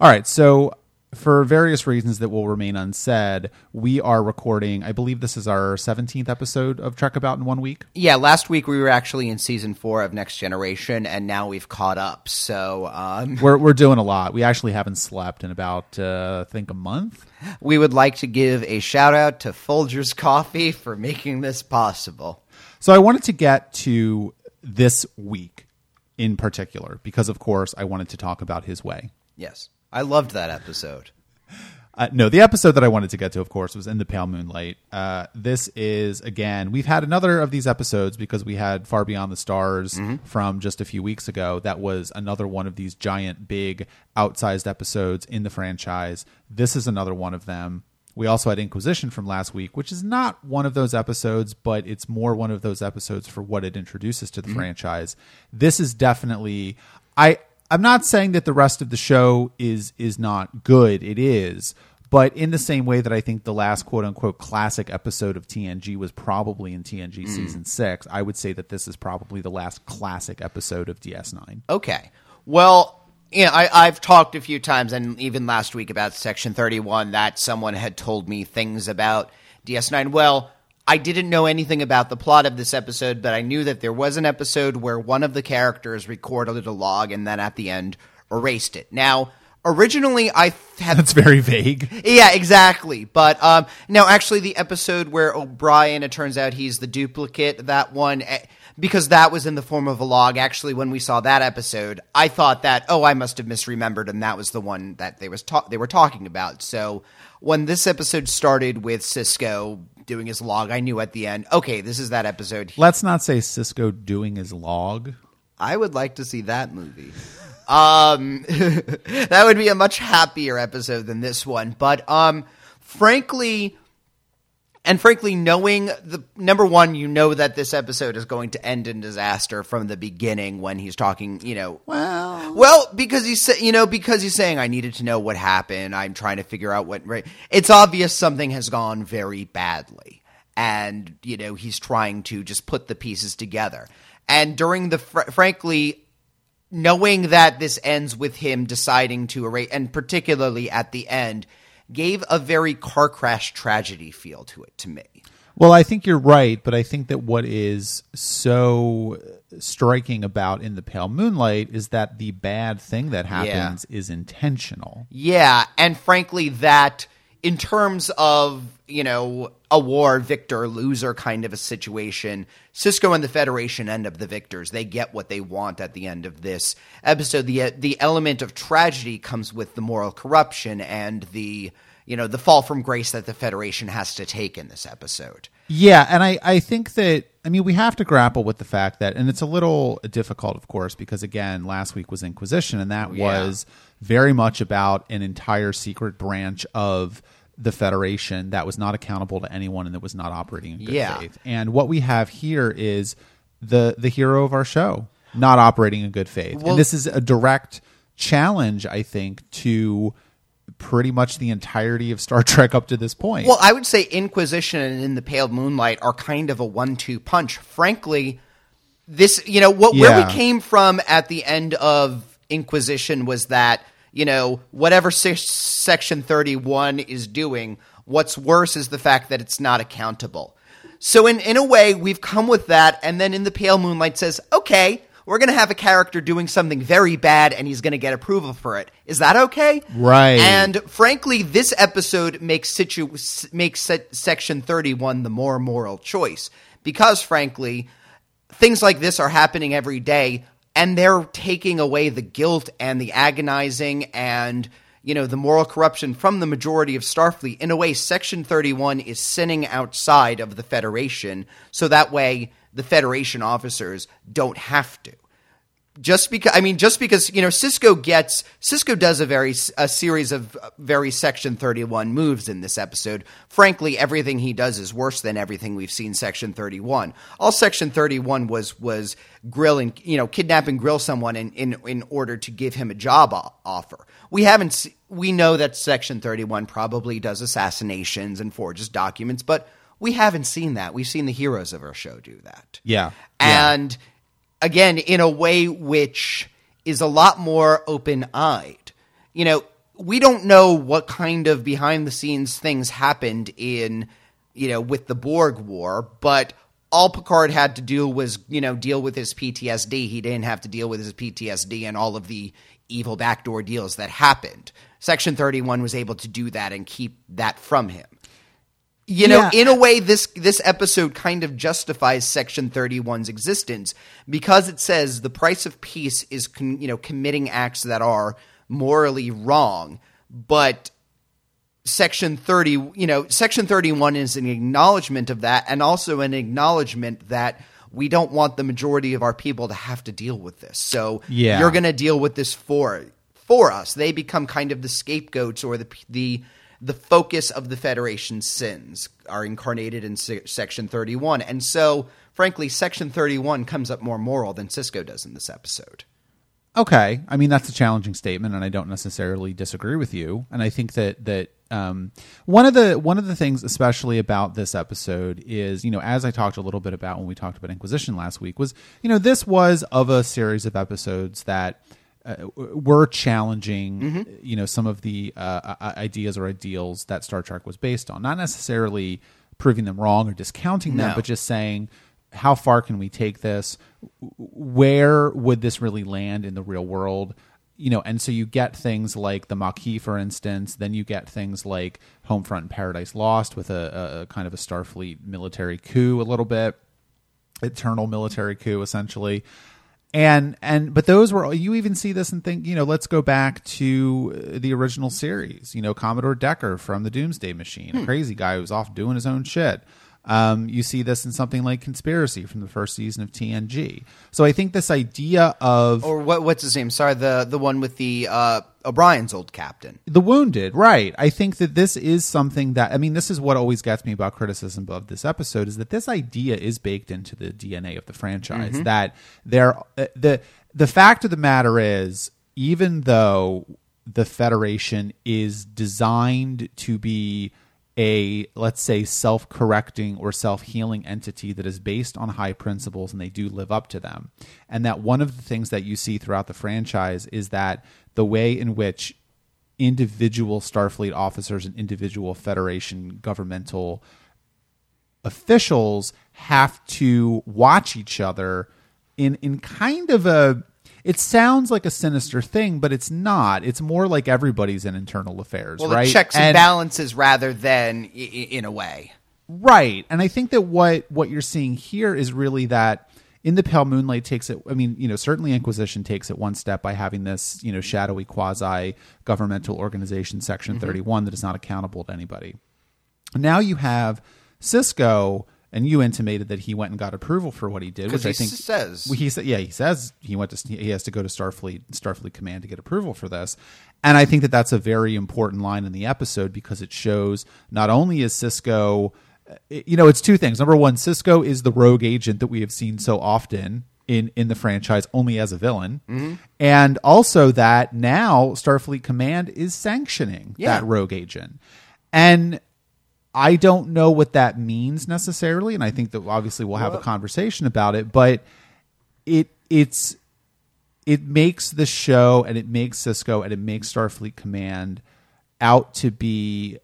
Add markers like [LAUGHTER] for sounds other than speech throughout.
All right, so for various reasons that will remain unsaid, we are recording. I believe this is our seventeenth episode of Trek About in one week. Yeah, last week we were actually in season four of Next Generation, and now we've caught up. So um, [LAUGHS] We're we're doing a lot. We actually haven't slept in about uh, I think a month. we would like to give a shout out to Folgers Coffee for making this possible. So I wanted to get to this week in particular because, of course, I wanted to talk about his way. Yes, I loved that episode. Uh, no, the episode that I wanted to get to, of course, was in the Pale Moonlight. Uh, this is again, we've had another of these episodes because we had Far Beyond the Stars from just a few weeks ago. That was another one of these giant, big, outsized episodes in the franchise. This is another one of them. We also had Inquisition from last week, which is not one of those episodes, but it's more one of those episodes for what it introduces to the franchise. This is definitely I I'm not saying that the rest of the show is is not good. It is. But in the same way that I think the last quote unquote classic episode of TNG was probably in TNG mm. season six, I would say that this is probably the last classic episode of DS9. Okay. Well, yeah, I, I've talked a few times, and even last week about Section 31, that someone had told me things about DS9. Well, I didn't know anything about the plot of this episode, but I knew that there was an episode where one of the characters recorded a log and then at the end erased it. Now, originally I had That's very vague. yeah, exactly. But um, now, actually, the episode where O'Brien, it turns out he's the duplicate. That one, eh, because that was in the form of a log. Actually, when we saw that episode, I thought that oh, I must have misremembered, and that was the one that they was ta- they were talking about. So when this episode started with Sisko doing his log, I knew at the end, okay, this is that episode. Let's not say Sisko doing his log. I would like to see that movie. Um, [LAUGHS] that would be a much happier episode than this one. But um, frankly, and frankly, knowing the number one, you know that this episode is going to end in disaster from the beginning when he's talking. You know, Well, well, because he's you know because he's saying I needed to know what happened. I'm trying to figure out what. Right, it's obvious something has gone very badly, and you know he's trying to just put the pieces together. And during the fr- frankly, knowing that this ends with him deciding to erase, and particularly at the end, gave a very car crash tragedy feel to it to me. Well, I think you're right, but I think that what is so striking about in the pale moonlight is that the bad thing that happens is intentional. Yeah, and frankly, that in terms of you know a war victor loser kind of a situation, Sisko and the Federation end up the victors. They get what they want at the end of this episode. the The element of tragedy comes with the moral corruption and the you know the fall from grace that the Federation has to take in this episode. Yeah, and I, I think that I mean we have to grapple with the fact that and it's a little difficult of course because again last week was Inquisition and that Yeah. was very much about an entire secret branch of the Federation that was not accountable to anyone and that was not operating in good Yeah. faith. And what we have here is the the hero of our show not operating in good faith. Well- and this is a direct challenge I think to pretty much the entirety of Star [LAUGHS] Trek up to this point. Well, I would say Inquisition and In the Pale Moonlight are kind of a one-two punch. Frankly, this you know what where we came from at the end of Inquisition was that you know whatever se- Section Thirty One is doing, what's worse is the fact that it's not accountable. So in in a way, we've come with that, and then in the Pale Moonlight says, okay. We're going to have a character doing something very bad and he's going to get approval for it. Is that okay? Right. And frankly, this episode makes situ- makes se- section 31 the more moral choice because frankly, things like this are happening every day and they're taking away the guilt and the agonizing and you know the moral corruption from the majority of Starfleet. In a way, section 31 is sinning outside of the Federation so that way the Federation officers don't have to just because I mean just because you know Sisko gets Sisko does a very a series of very section 31 moves in this episode. Frankly, everything he does is worse than everything we've seen section 31. All section 31 was was grill and you know kidnap and grill someone in in in order to give him a job o- offer. We haven't we know that section 31 probably does assassinations and forges documents, but we haven't seen that. We've seen the heroes of our show do that yeah. Yeah. Again in a way which is a lot more open-eyed you know we don't know what kind of behind the scenes things happened in, you know, with the Borg War, but all Picard had to do was, you know, deal with his PTSD. He didn't have to deal with his PTSD and all of the evil backdoor deals that happened. Section 31 was able to do that and keep that from him. You know, Yeah. in a way this this episode kind of justifies section 31's existence because it says the price of peace is con, you know committing acts that are morally wrong, but section 30 you know section 31 is an acknowledgement of that and also an acknowledgement that we don't want the majority of our people to have to deal with this so Yeah. you're going to deal with this for for us they become kind of the scapegoats or the the the focus of the federation's sins are incarnated in se- section 31 and so frankly section 31 comes up more moral than sisko does in this episode. Okay, I mean that's a challenging statement, and I don't necessarily disagree with you. And I think that that um, one of the one of the things, especially about this episode, is you know as I talked a little bit about when we talked about Inquisition last week, was you know this was of a series of episodes that uh, were challenging, you know, some of the uh, ideas or ideals that Star Trek was based on. Not necessarily proving them wrong or discounting them, No. but just saying how far can we take this? Where would this really land in the real world? You know, and so you get things like the Maquis, for instance. Then you get things like Homefront and Paradise Lost with a, a, a kind of a Starfleet military coup, a little bit eternal military coup essentially and and but those were you even see this and think you know let's go back to uh, the original series you know commodore decker from the doomsday machine a crazy guy who's off doing his own shit. Um, you see this in something like conspiracy from the first season of tng so i think this idea of or what what's his name? Sorry the the one with the uh o'brien's old captain. The wounded right. I think that this is something that i mean this is what always gets me about criticism of this episode is that this idea is baked into the dna of the franchise that there uh, the the fact of the matter is even though the federation is designed to be a let's say self-correcting or self-healing entity that is based on high principles and they do live up to them and that one of the things that you see throughout the franchise is that the way in which individual starfleet officers and individual federation governmental officials have to watch each other in in kind of a it sounds like a sinister thing but it's not. It's more like everybody's in internal affairs well right? the checks and, balances rather than i- in a way. Right. And I think that what what you're seeing here is really that in the Pale Moonlight takes it I mean, you know, certainly Inquisition takes it one step by having this, you know, shadowy quasi governmental organization section mm-hmm. 31 that is not accountable to anybody. Now you have Sisko and you intimated that he went and got approval for what he did, which he I think says. Well, he said, yeah, he says he went to he has to go to Starfleet Starfleet Command to get approval for this, and I think that that's a very important line in the episode because it shows not only is Sisko, you know, it's two things. Number one, Sisko is the rogue agent that we have seen so often in in the franchise, only as a villain, Mm-hmm. and also that now Starfleet Command is sanctioning Yeah. that rogue agent, and I don't know what that means necessarily, and I think that obviously we'll have a conversation about it. But it it's it makes the show and it makes Sisko and it makes Starfleet Command out to be,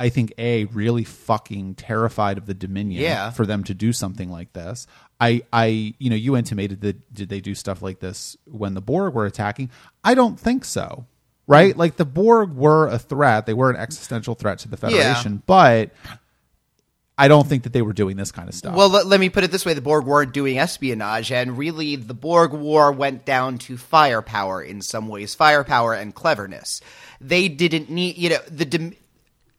I think, a really fucking terrified of the Dominion Yeah. for them to do something like this. I, I, you know, you intimated that did they do stuff like this when the Borg were attacking? I don't think so. Right? Like the Borg were a threat; they were an existential threat to the Federation, but I don't think that they were doing this kind of stuff. Well, let, let me put it this way: the Borg weren't doing espionage, and really, the Borg War went down to firepower in some ways, firepower and cleverness. They didn't need, you know, the.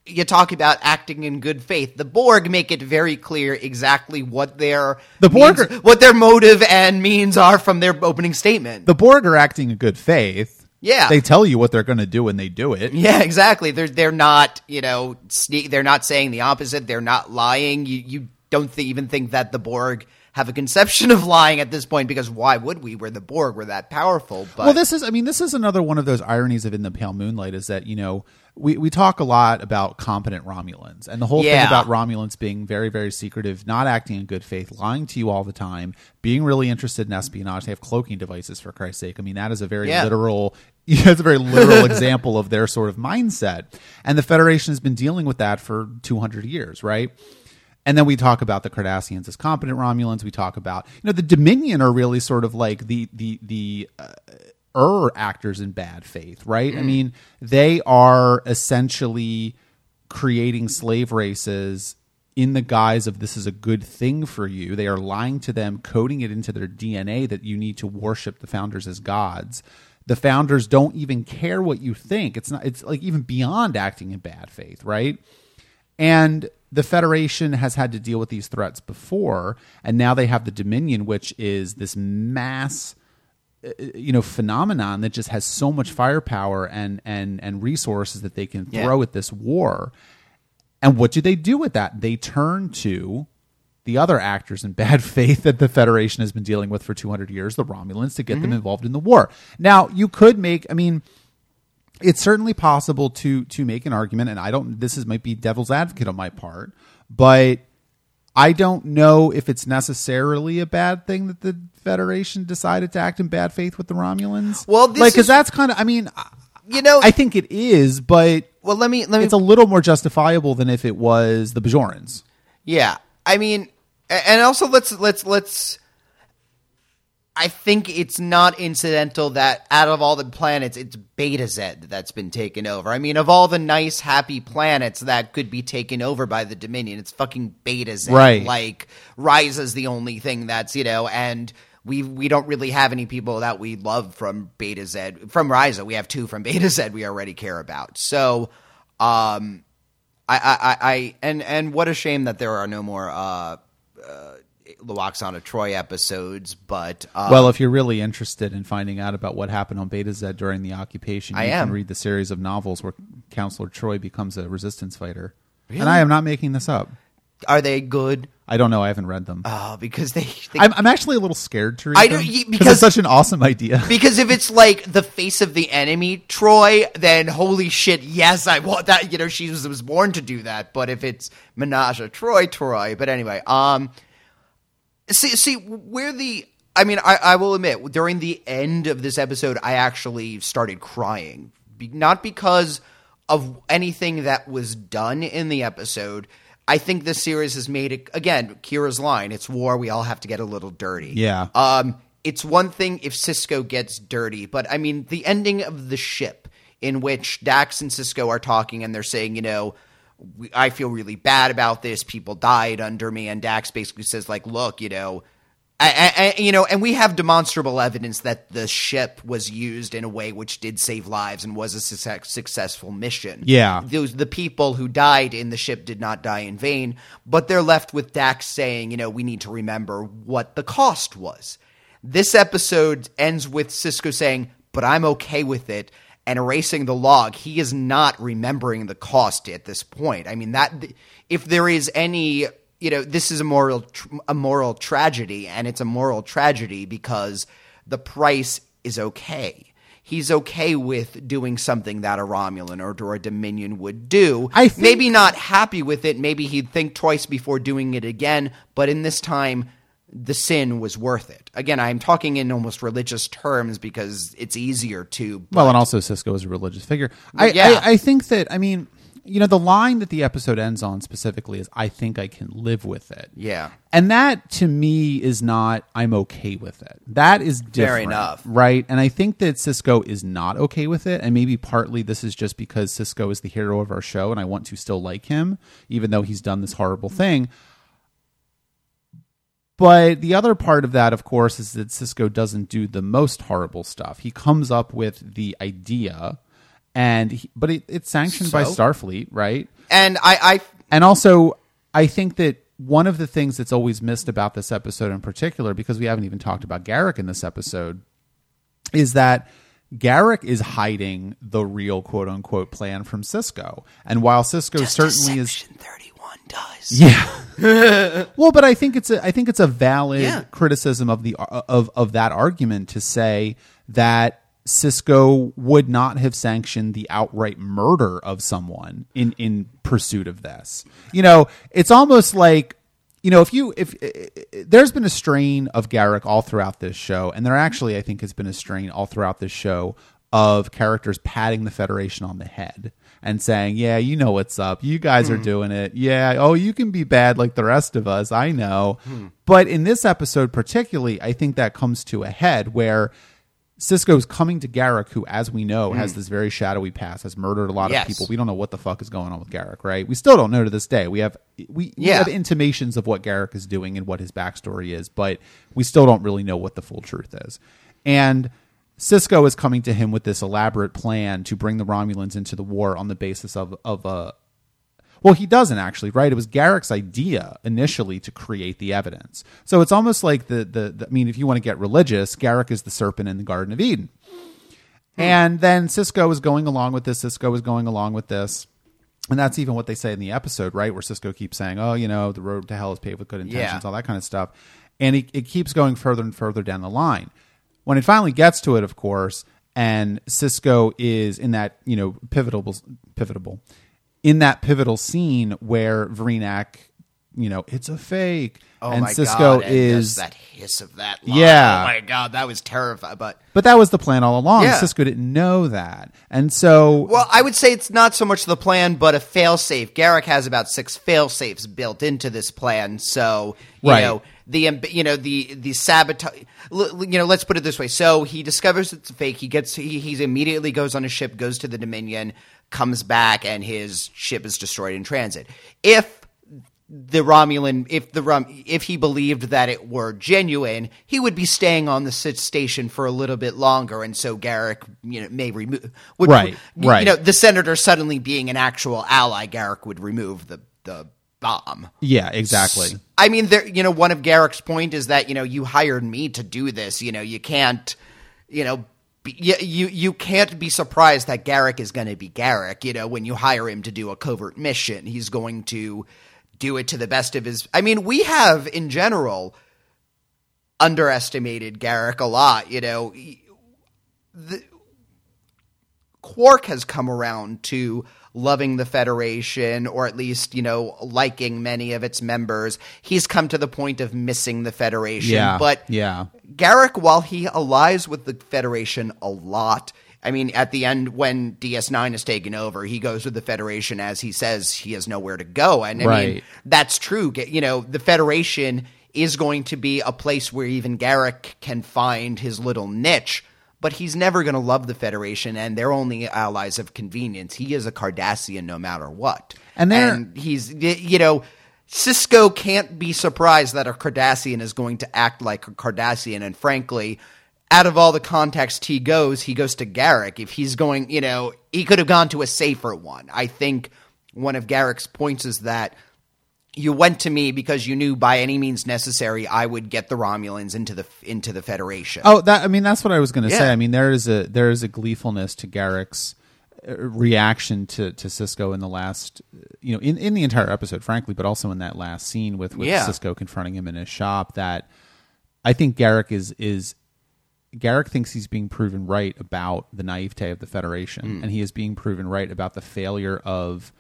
You talk about acting in good faith. The Borg make it very clear exactly what their The Borg means- are- what their motive and means are from their opening statement. the Borg are acting in good faith. Yeah. they tell you what they're going to do and they do it. Yeah, exactly. They're they're not you know sneak. They're not saying the opposite. They're not lying. You you don't th- even think that the Borg have a conception [LAUGHS] of lying at this point because why would we? We're the Borg. We're that powerful. But well, this is, I mean, this is another one of those ironies of In the Pale Moonlight is that, you know, we, we talk a lot about competent Romulans and the whole thing about Romulans being very, very secretive, not acting in good faith, lying to you all the time, being really interested in espionage. They have cloaking devices, for Christ's sake. I mean, that is a very Yeah. literal [LAUGHS] It's a very literal example of their sort of mindset. And the Federation has been dealing with that for 200 years, right? And then we talk about the Cardassians as competent Romulans. We talk about, you know, the Dominion are really sort of like the the the uh, er actors in bad faith, right? I mean, they are essentially creating slave races in the guise of this is a good thing for you. They are lying to them, coding it into their DNA that you need to worship the founders as gods. The founders don't even care what you think. It's not it's like even beyond acting in bad faith, right? And the Federation has had to deal with these threats before, and now they have the Dominion, which is this mass Uh, you know phenomenon that just has so much firepower and and and resources that they can Yeah. throw at this war. And what do they do with that? They turn to the other actors in [LAUGHS] bad faith that the Federation has been dealing with for 200 years, the Romulans, to get them mm-hmm. involved in the war. Now, you could make, I mean, it's certainly possible to to make an argument, and I don't. This is might be devil's advocate on my part, but I don't know if it's necessarily a bad thing that the Federation decided to act in bad faith with the Romulans. Well, this like because that's kind of. I mean, You know, I think it is, but well, let me let me it's a little more justifiable than if it was the Bajorans. Yeah, I mean, and also let's let's let's. I think it's not incidental that out of all the planets, it's Betazed that's been taken over. I mean, of all the nice, happy planets that could be taken over by the Dominion, it's fucking Betazed. Right. Like Risa is the only thing that's you know, and we we don't really have any people that we love from Betazed from Risa. We have two from Betazed we already care about. So, um, I, I, I, I and and what a shame that there are no more uh, uh, Lwaxana Troi episodes. But uh, Well, if you're really interested in finding out about what happened on Betazed during the occupation, you I am. can read the series of novels where Counselor Troi becomes a resistance fighter. And I am not making this up. are they good? I don't know. I haven't read them. Uh, because they, they I'm, I'm actually a little scared to read I do- them y- because because- it's such an awesome idea. [LAUGHS] because if it's like the face of the enemy, Troi, then holy shit, yes, I want that. You know, she was, was born to do that. But if it's Menage a Troi, Troi. But anyway, um, see, see where the. I mean, I, I will admit, during the end of this episode, I actually started crying. Not because of anything that was done in the episode. I think this series has made it again. Kira's line: "It's war. We all have to get a little dirty." Yeah. Um, it's one thing if Sisko gets dirty, but I mean the ending of the ship in which Dax and Sisko are talking and they're saying, you know, we, I feel really bad about this. People died under me, and Dax basically says, like, look, you know. I, I, you know, and we have demonstrable evidence that the ship was used in a way which did save lives and was a success, successful mission. Yeah. those the people who died in the ship did not die in vain, but they're left with Dax saying, you know, we need to remember what the cost was. This episode ends with Sisko saying, "But I'm okay with it." And erasing the log, he is not remembering the cost at this point. I mean that if there is any, you know, this is a moral a moral tragedy, and it's a moral tragedy because the price is okay. He's okay with doing something that a Romulan or, or a Dominion would do. I think- maybe not happy with it. Maybe he'd think twice before doing it again. But in this time, the sin was worth it. Again, I'm talking in almost religious terms because it's easier to. Well, and also Sisko is a religious figure. I, yeah. I, I think that I mean, you know, the line that the episode ends on specifically is "I think I can live with it." Yeah. and that to me is not "I'm okay with it." That is different, Fair enough. right? And I think that Sisko is not okay with it, and maybe partly this is just because Sisko is the hero of our show, and I want to still like him, even though he's done this horrible thing. But the other part of that, of course, is that Sisko doesn't do the most horrible stuff. He comes up with the idea, and he, but it, it's sanctioned by Starfleet, right? And I, I And also, I think that one of the things that's always missed about this episode in particular, because we haven't even talked about Garak in this episode, is that Garak is hiding the real quote unquote plan from Sisko. And while Sisko certainly is Section 31 does. yeah. [LAUGHS] well, but I think it's a I think it's a valid Yeah. criticism of the of of that argument to say that Sisko would not have sanctioned the outright murder of someone in in pursuit of this. You know, it's almost like you know if you if, there's been a strain of Garak all throughout this show, and there actually I think has been a strain all throughout this show of characters patting the Federation on the head and saying, "Yeah, you know what's up. You guys are hmm. doing it. Yeah, oh, you can be bad like the rest of us. I know." Hmm. But in this episode particularly, I think that comes to a head where Sisko's coming to Garak, who, as we know, has hmm. this very shadowy past, has murdered a lot Yes. of people. We don't know what the fuck is going on with Garak, right? We still don't know to this day. We have we, we have intimations of what Garak is doing and what his backstory is, but we still don't really know what the full truth is. And Sisko is coming to him with this elaborate plan to bring the Romulans into the war on the basis of of a well, he doesn't actually, right? It was Garak's idea initially to create the evidence. So it's almost like the, the, the I mean, if you want to get religious, Garak is the serpent in the Garden of Eden. Hmm. And then Sisko is going along with this. Sisko is going along with this. And that's even what they say in the episode, right? Where Sisko keeps saying, oh, you know, the road to hell is paved with good intentions, Yeah. all that kind of stuff. And it, it keeps going further and further down the line. When it finally gets to it, of course, and Sisko is in that, you know, pivotal, pivotal, in that pivotal scene where Vreenak, you know, it's a fake. Oh and my Sisko god! and is that hiss of that. Line. Yeah. Oh my god, that was terrifying. But But that was the plan all along. Yeah. Sisko didn't know that. And so well, I would say it's not so much the plan, but a failsafe. Garak has about six failsafes built into this plan, so you Right. know the you know the the sabotage. You know, let's put it this way. So he discovers it's fake. He gets he he's immediately goes on a ship, goes to the Dominion, comes back, and his ship is destroyed in transit. If the Romulan, if the Rom, if he believed that it were genuine, he would be staying on the station for a little bit longer, and so Garak, you know, may remove. Would, Right, you right. know, the senator suddenly being an actual ally, Garak would remove the the bomb. yeah, exactly. I mean, there, you know, one of Garak's point is that you know you hired me to do this. You know, you can't, you know. Be, you, you you can't be surprised that Garak is going to be Garak. You know, when you hire him to do a covert mission, he's going to do it to the best of his. I mean, we have in general underestimated Garak a lot. You know, the, Quark has come around to loving the Federation, or at least, you know, liking many of its members. He's come to the point of missing the Federation. Yeah, But yeah. Garak, while he allies with the Federation a lot, I mean, at the end, when DS9 is taken over, he goes with the Federation as he says he has nowhere to go. And I mean, that's true. You know, the Federation is going to be a place where even Garak can find his little niche, but he's never going to love the Federation, and they're only allies of convenience. He is a Cardassian no matter what. And and he's, you know, Sisko can't be surprised that a Cardassian is going to act like a Cardassian, and frankly, out of all the context he goes, he goes to Garak. If he's going, you know, he could have gone to a safer one. I think one of Garak's points is that you went to me because you knew by any means necessary I would get the Romulans into the into the Federation. Oh, that I mean that's what I was going to say. I mean there is a there is a gleefulness to Garak's uh, reaction to to Sisko in the last you know in in the entire episode frankly, but also in that last scene with with Yeah. Sisko confronting him in his shop that I think Garak is is Garak thinks he's being proven right about the naivete of the Federation, hmm. and he is being proven right about the failure of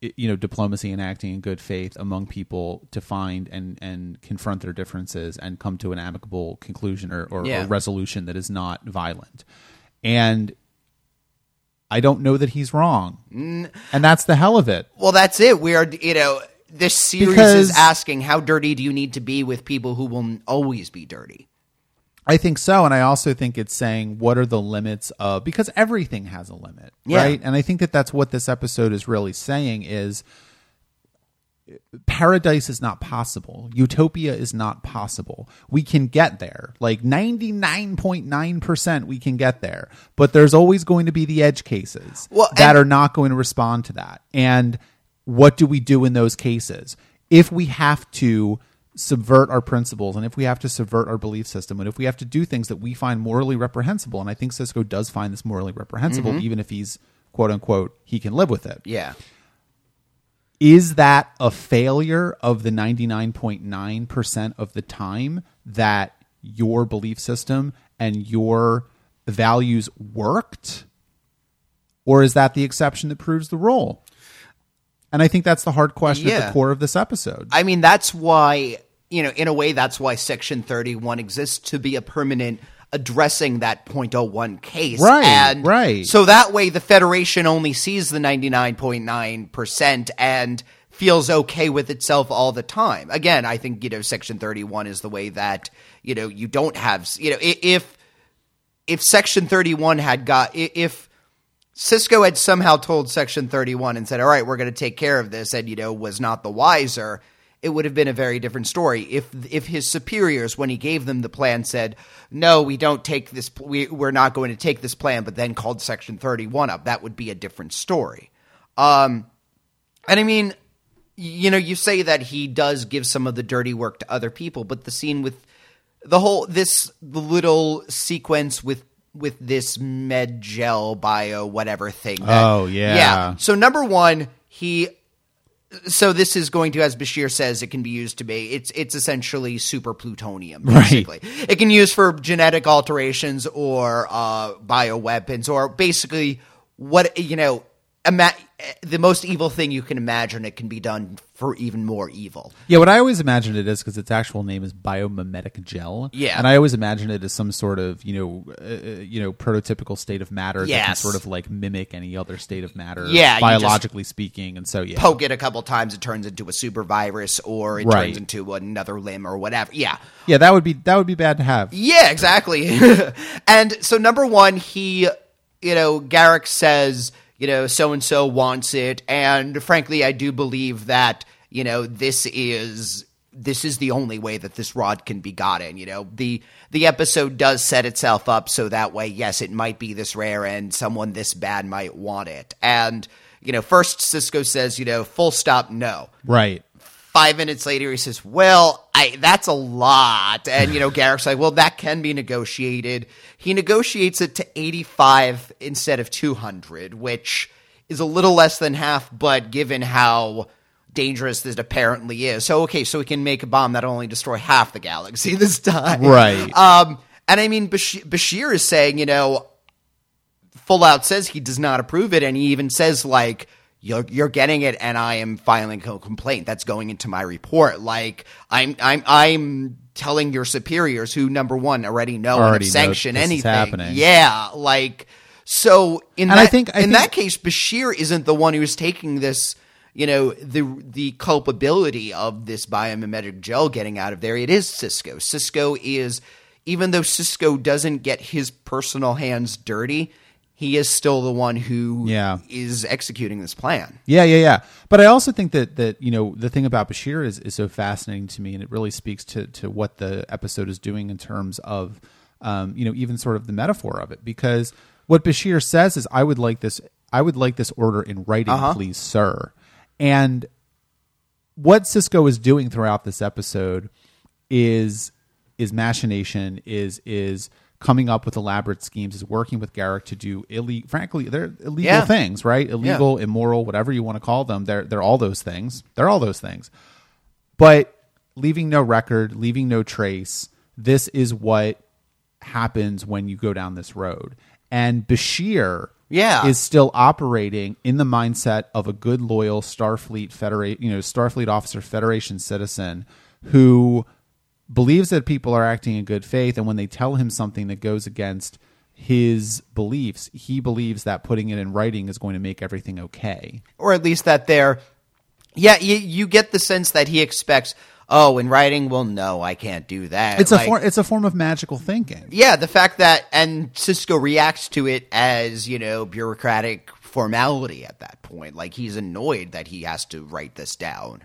you know diplomacy and acting in good faith among people to find and and confront their differences and come to an amicable conclusion or, or, Yeah. or resolution that is not violent. And I don't know that he's wrong, and that's the hell of it. Well, that's it. We are, you know, this series Because- is asking how dirty do you need to be with people who will always be dirty. I think so, and I also think it's saying what are the limits of because everything has a limit, Yeah. right? And I think that that's what this episode is really saying is paradise is not possible. Utopia is not possible. We can get there. Like 99.9% we can get there. But there's always going to be the edge cases Well, that and- are not going to respond to that. And what do we do in those cases? If we have to subvert our principles and if we have to subvert our belief system and if we have to do things that we find morally reprehensible and I think Sisko does find this morally reprehensible mm-hmm. even if he's quote unquote he can live with it Yeah. is that a failure of the 99.9% of the time that your belief system and your values worked? Or is that the exception that proves the rule? And I think that's the hard question at the core of this episode. I mean, that's why, you know, in a way, that's why Section 31 exists to be a permanent addressing that 0.01 case. Right, and right. So that way the Federation only sees the 99.9% and feels okay with itself all the time. Again, I think, you know, Section 31 is the way that, you know, you don't have, you know, if if Section 31 had got if Sisko had somehow told Section 31 and said, "All right, we're going to take care of this," and you know was not the wiser, it would have been a very different story. If if his superiors, when he gave them the plan, said, "No, we don't take this. We, we're not going to take this plan," but then called Section 31 up, that would be a different story. Um, and I mean, you know, you say that he does give some of the dirty work to other people, but the scene with the whole this little sequence with with this med gel bio whatever thing. that- Oh, yeah. yeah. So number one, he. So this is going to, as Bashir says, it can be used to be. It's it's essentially super plutonium, Right. basically. It can use for genetic alterations or uh, bio weapons or basically what you know. Ima- the most evil thing you can imagine. It can be done for even more evil. Yeah, what I always imagined it is because its actual name is biomimetic gel. Yeah. and I always imagine it as some sort of you know uh, uh, you know prototypical state of matter that can sort of like mimic any other state of matter. Yeah, biologically speaking, and so yeah, poke it a couple times, it turns into a super virus, or it Right. turns into another limb, or whatever. Yeah, yeah, that would be that would be bad to have. yeah, exactly. [LAUGHS] and so, number one, he, you know, Garak says, you know, so and so wants it, and frankly, I do believe that, you know, this is this is the only way that this rod can be gotten. You know, the the episode does set itself up so that way. Yes, it might be this rare, and someone this bad might want it. And you know, first Sisko says, you know, full stop, no. Right. Five minutes later, he says, "Well, I that's a lot." And you know, [LAUGHS] Garak's like, "Well, that can be negotiated." He negotiates it to eighty-five instead of two hundred, which is a little less than half. But given how dangerous this apparently is, so okay, so we can make a bomb that'll only destroy half the galaxy [LAUGHS] this time, Right. Um, and I mean, Bashir, Bashir is saying, you know, full out says he does not approve it, and he even says like. You're, you're getting it, and I am filing a complaint. That's going into my report. Like I'm, I'm, I'm telling your superiors, who number one already know and Already have know sanctioned this is anything. Yeah, like so. In And that, I think- I in think- that case, Bashir isn't the one who's taking this. You know the the culpability of this biomimetic gel getting out of there. It is Sisko. Sisko is even though Sisko doesn't get his personal hands dirty, he is still the one who Yeah. is executing this plan. Yeah, yeah, yeah. But I also think that that you know the thing about Bashir is is so fascinating to me, and it really speaks to to what the episode is doing in terms of um, you know even sort of the metaphor of it. Because what Bashir says is, "I would like this. I would like this order in writing, please, sir." And what Sisko is doing throughout this episode is is machination is is coming up with elaborate schemes is working with Garak to do illegal frankly they're illegal Yeah. things right? Illegal immoral whatever you want to call them they're they're all those things. They're all those things. But leaving no record leaving no trace this is what happens when you go down this road. And Bashir Yeah. is still operating in the mindset of a good loyal Starfleet Federate, you know, Starfleet officer, Federation citizen who believes that people are acting in good faith, and when they tell him something that goes against his beliefs, he believes that putting it in writing is going to make everything okay. or at least that they're yeah you, you get the sense that he expects oh in writing well no i can't do that It's Like, a for, it's a form of magical thinking. yeah the fact that and sisko reacts to it as you know bureaucratic formality at that point like he's annoyed that he has to write this down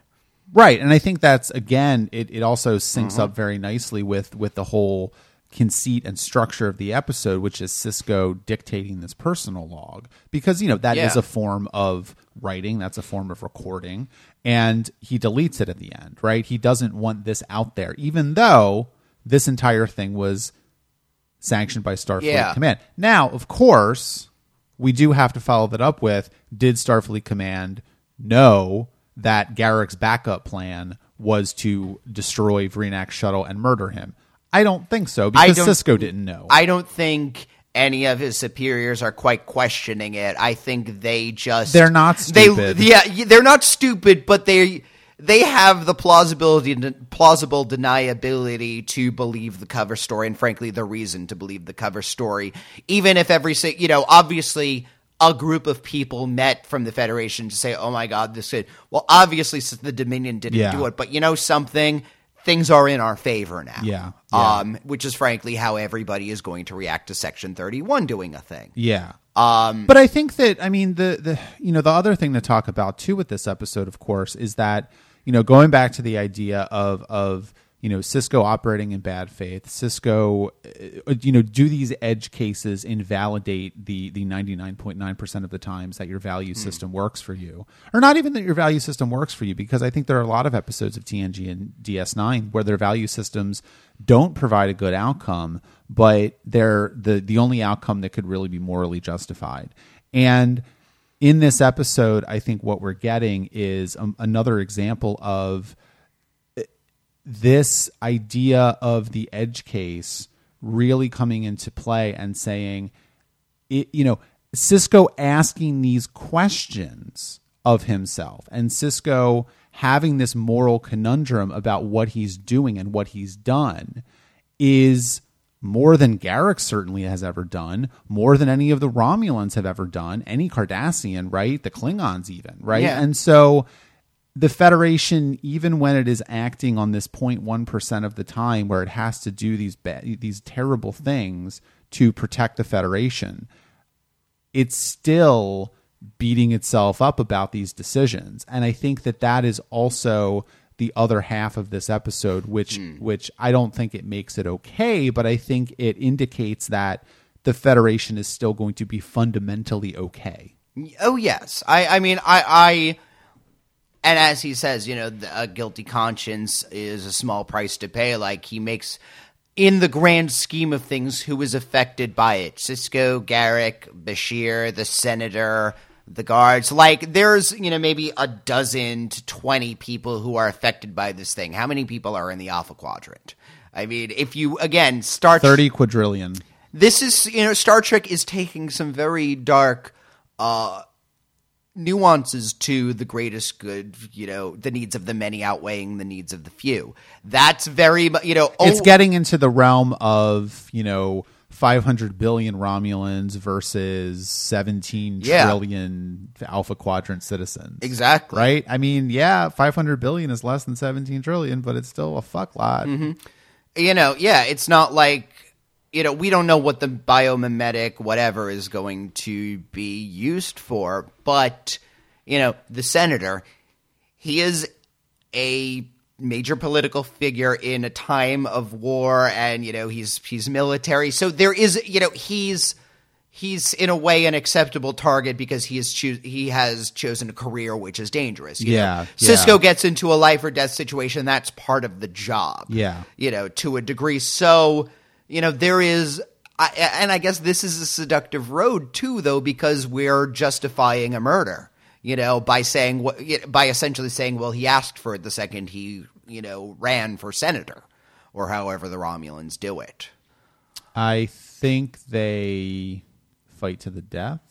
Right, and I think that's again, it, it also syncs Mm-hmm. up very nicely with with the whole conceit and structure of the episode, which is Sisko dictating this personal log because you know that is Yeah. a form of writing, that's a form of recording, and he deletes it at the end. Right, he doesn't want this out there, even though this entire thing was sanctioned by Starfleet Yeah. Command. Now, of course, we do have to follow that up with did Starfleet Command know that Garak's backup plan was to destroy Vreenak's shuttle and murder him? I don't think so because Sisko didn't know. i don't think any of his superiors are quite questioning it i think they just They're not they stupid. yeah they're not stupid but they they have the plausibility, plausible deniability to believe the cover story, and frankly, the reason to believe the cover story, even if every, you know, obviously a group of people met from the Federation to say, "Oh my God, this is well." Obviously, since the Dominion didn't Yeah. do it, but you know something, things are in our favor now. Yeah, yeah. Um, which is frankly how everybody is going to react to Section Thirty One doing a thing. Yeah. Um, But I think that I mean the the you know the other thing to talk about too with this episode, of course, is that you know going back to the idea of of you know Sisko operating in bad faith, Sisko, uh, you know, do these edge cases invalidate the the ninety nine point nine percent of the times that your value system works for you, or not even that your value system works for you? Because I think there are a lot of episodes of TNG and DS nine where their value systems don't provide a good outcome, but they're the the only outcome that could really be morally justified. And in this episode, I think what we're getting is um, another example of this idea of the edge case really coming into play and saying, it, you know, Sisko asking these questions of himself and Sisko having this moral conundrum about what he's doing and what he's done is more than Garak certainly has ever done, more than any of the Romulans have ever done, any Cardassian, right? The Klingons, even, right? Yeah. And so the Federation, even when it is acting on this 0.1% of the time where it has to do these, ba- these terrible things to protect the Federation, it's still beating itself up about these decisions. And i think that that is also the other half of this episode which hmm. which i don't think it makes it okay but i think it indicates that the federation is still going to be fundamentally okay. Oh yes, I I mean I I and as he says, you know, the, a guilty conscience is a small price to pay. Like he makes in the grand scheme of things, who is affected by it? Sisko, Garak, Bashir, the senator, the guards. Like there's you know maybe a dozen to twenty people who are affected by this thing. How many people are in the Alpha Quadrant? I mean, if you again start 30 quadrillion this is you know Star Trek is taking some very dark uh nuances to the greatest good you know the needs of the many outweighing the needs of the few. That's very you know it's oh, getting into the realm of you know 500 billion romulans versus seventeen trillion Yeah. alpha quadrant citizens. Exactly. Right? I mean yeah 500 billion is less than 17 trillion but it's still a fuck lot. Mm-hmm. You know yeah it's not like you know we don't know what the biomimetic whatever is going to be used for but you know the senator he is a major political figure in a time of war and you know he's he's military so there is you know he's he's in a way an acceptable target because he is choo- he has chosen a career which is dangerous you know. Yeah, sisko yeah. gets into a life or death situation that's part of the job Yeah. you know to a degree so you know there is I, and i guess this is a seductive road too though because we're justifying a murder you know by saying what by essentially saying well he asked for it the second he you know ran for senator or however the romulans do it. I think they fight to the death.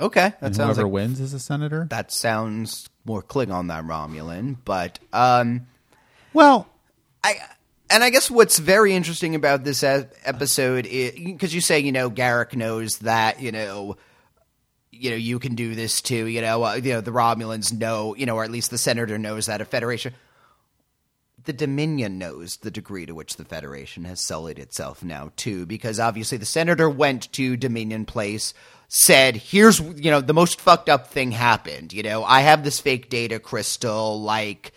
Okay that sounds whoever like wins is a senator? That sounds more klingon than romulan but um well I and I guess what's very interesting about this episode is because you say you know Garak knows that you know you know you can do this too you know uh, you know the Romulans know you know or at least the senator knows that a Federation the Dominion knows the degree to which the Federation has sullied itself now too because obviously the senator went to Dominion Place said here's you know the most fucked up thing happened you know I have this fake data crystal like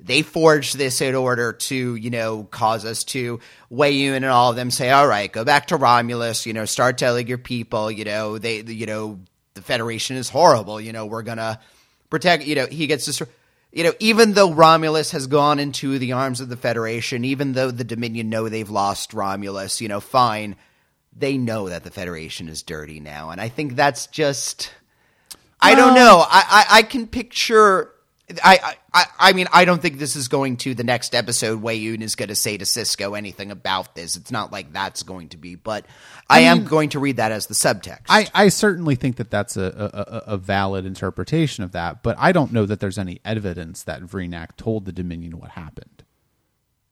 they forged this in order to, you know, cause us to weigh you in and all of them say, all right, go back to Romulus, you know, start telling your people, you know, they, you know, the Federation is horrible, you know, we're gonna protect, you know, he gets this, you know, even though Romulus has gone into the arms of the Federation, even though the Dominion know they've lost Romulus, you know, fine, they know that the Federation is dirty now. And I think that's just, I don't know. I, I, I can picture I, I, I mean, I don't think this is going to the next episode. Weyoun is going to say to Sisko anything about this. It's not like that's going to be, but I, am going to read that as the subtext. I, I certainly think that that's a, a, a valid interpretation of that, but I don't know that there's any evidence that Vreenak told the Dominion what happened,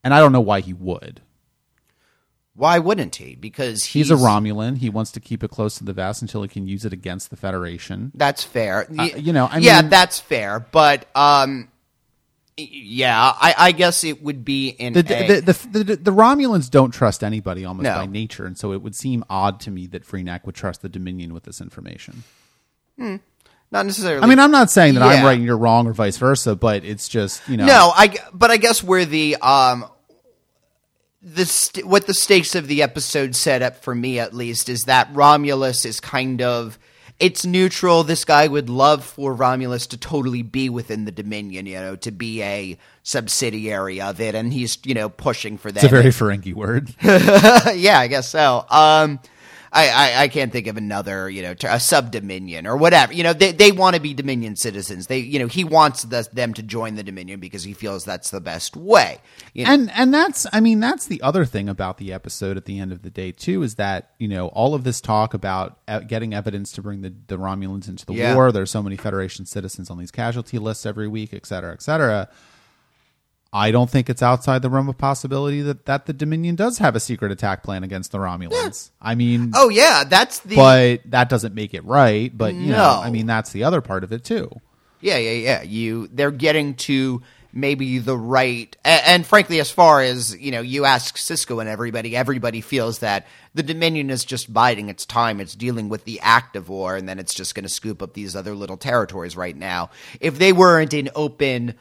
and I don't know why he would. Why wouldn't he? Because he's, He's a Romulan. He wants to keep it close to the vest until he can use it against the Federation. That's fair. Uh, you know, I yeah, mean- that's fair. But um, yeah, I, I guess it would be in The, a- the, the, the, the Romulans don't trust anybody almost No. by nature, and so it would seem odd to me that Vreenak would trust the Dominion with this information. not necessarily. I mean, I'm not saying that I'm right and you're wrong or vice versa, but it's just you know. No, I But I guess where the um, the st- what the stakes of the episode set up for me at least is that Romulus is kind of it's neutral. This guy would love for Romulus to totally be within the Dominion, you know, to be a subsidiary of it, and he's you know pushing for that. It's a very Ferengi word. [LAUGHS] yeah, I guess so. Um, I, I, I can't think of another, you know, a sub Dominion or whatever. You know, they, they want to be Dominion citizens. They, you know, he wants the, them to join the Dominion because he feels that's the best way. You know, and and that's I mean that's the other thing about the episode at the end of the day too is that you know all of this talk about getting evidence to bring the, the Romulans into the Yeah. war. There's so many Federation citizens on these casualty lists every week, et cetera, et cetera. I don't think it's outside the realm of possibility that, that the Dominion does have a secret attack plan against the Romulans. I mean, oh yeah, that's the but that doesn't make it right. But you know, No. I mean, that's the other part of it too. Yeah, yeah, yeah. You they're getting to maybe the right and, and frankly as far as, you know, you ask Sisko and everybody, everybody feels that the Dominion is just biding its time. It's dealing with the active war and then it's just going to scoop up these other little territories right now. If they weren't in open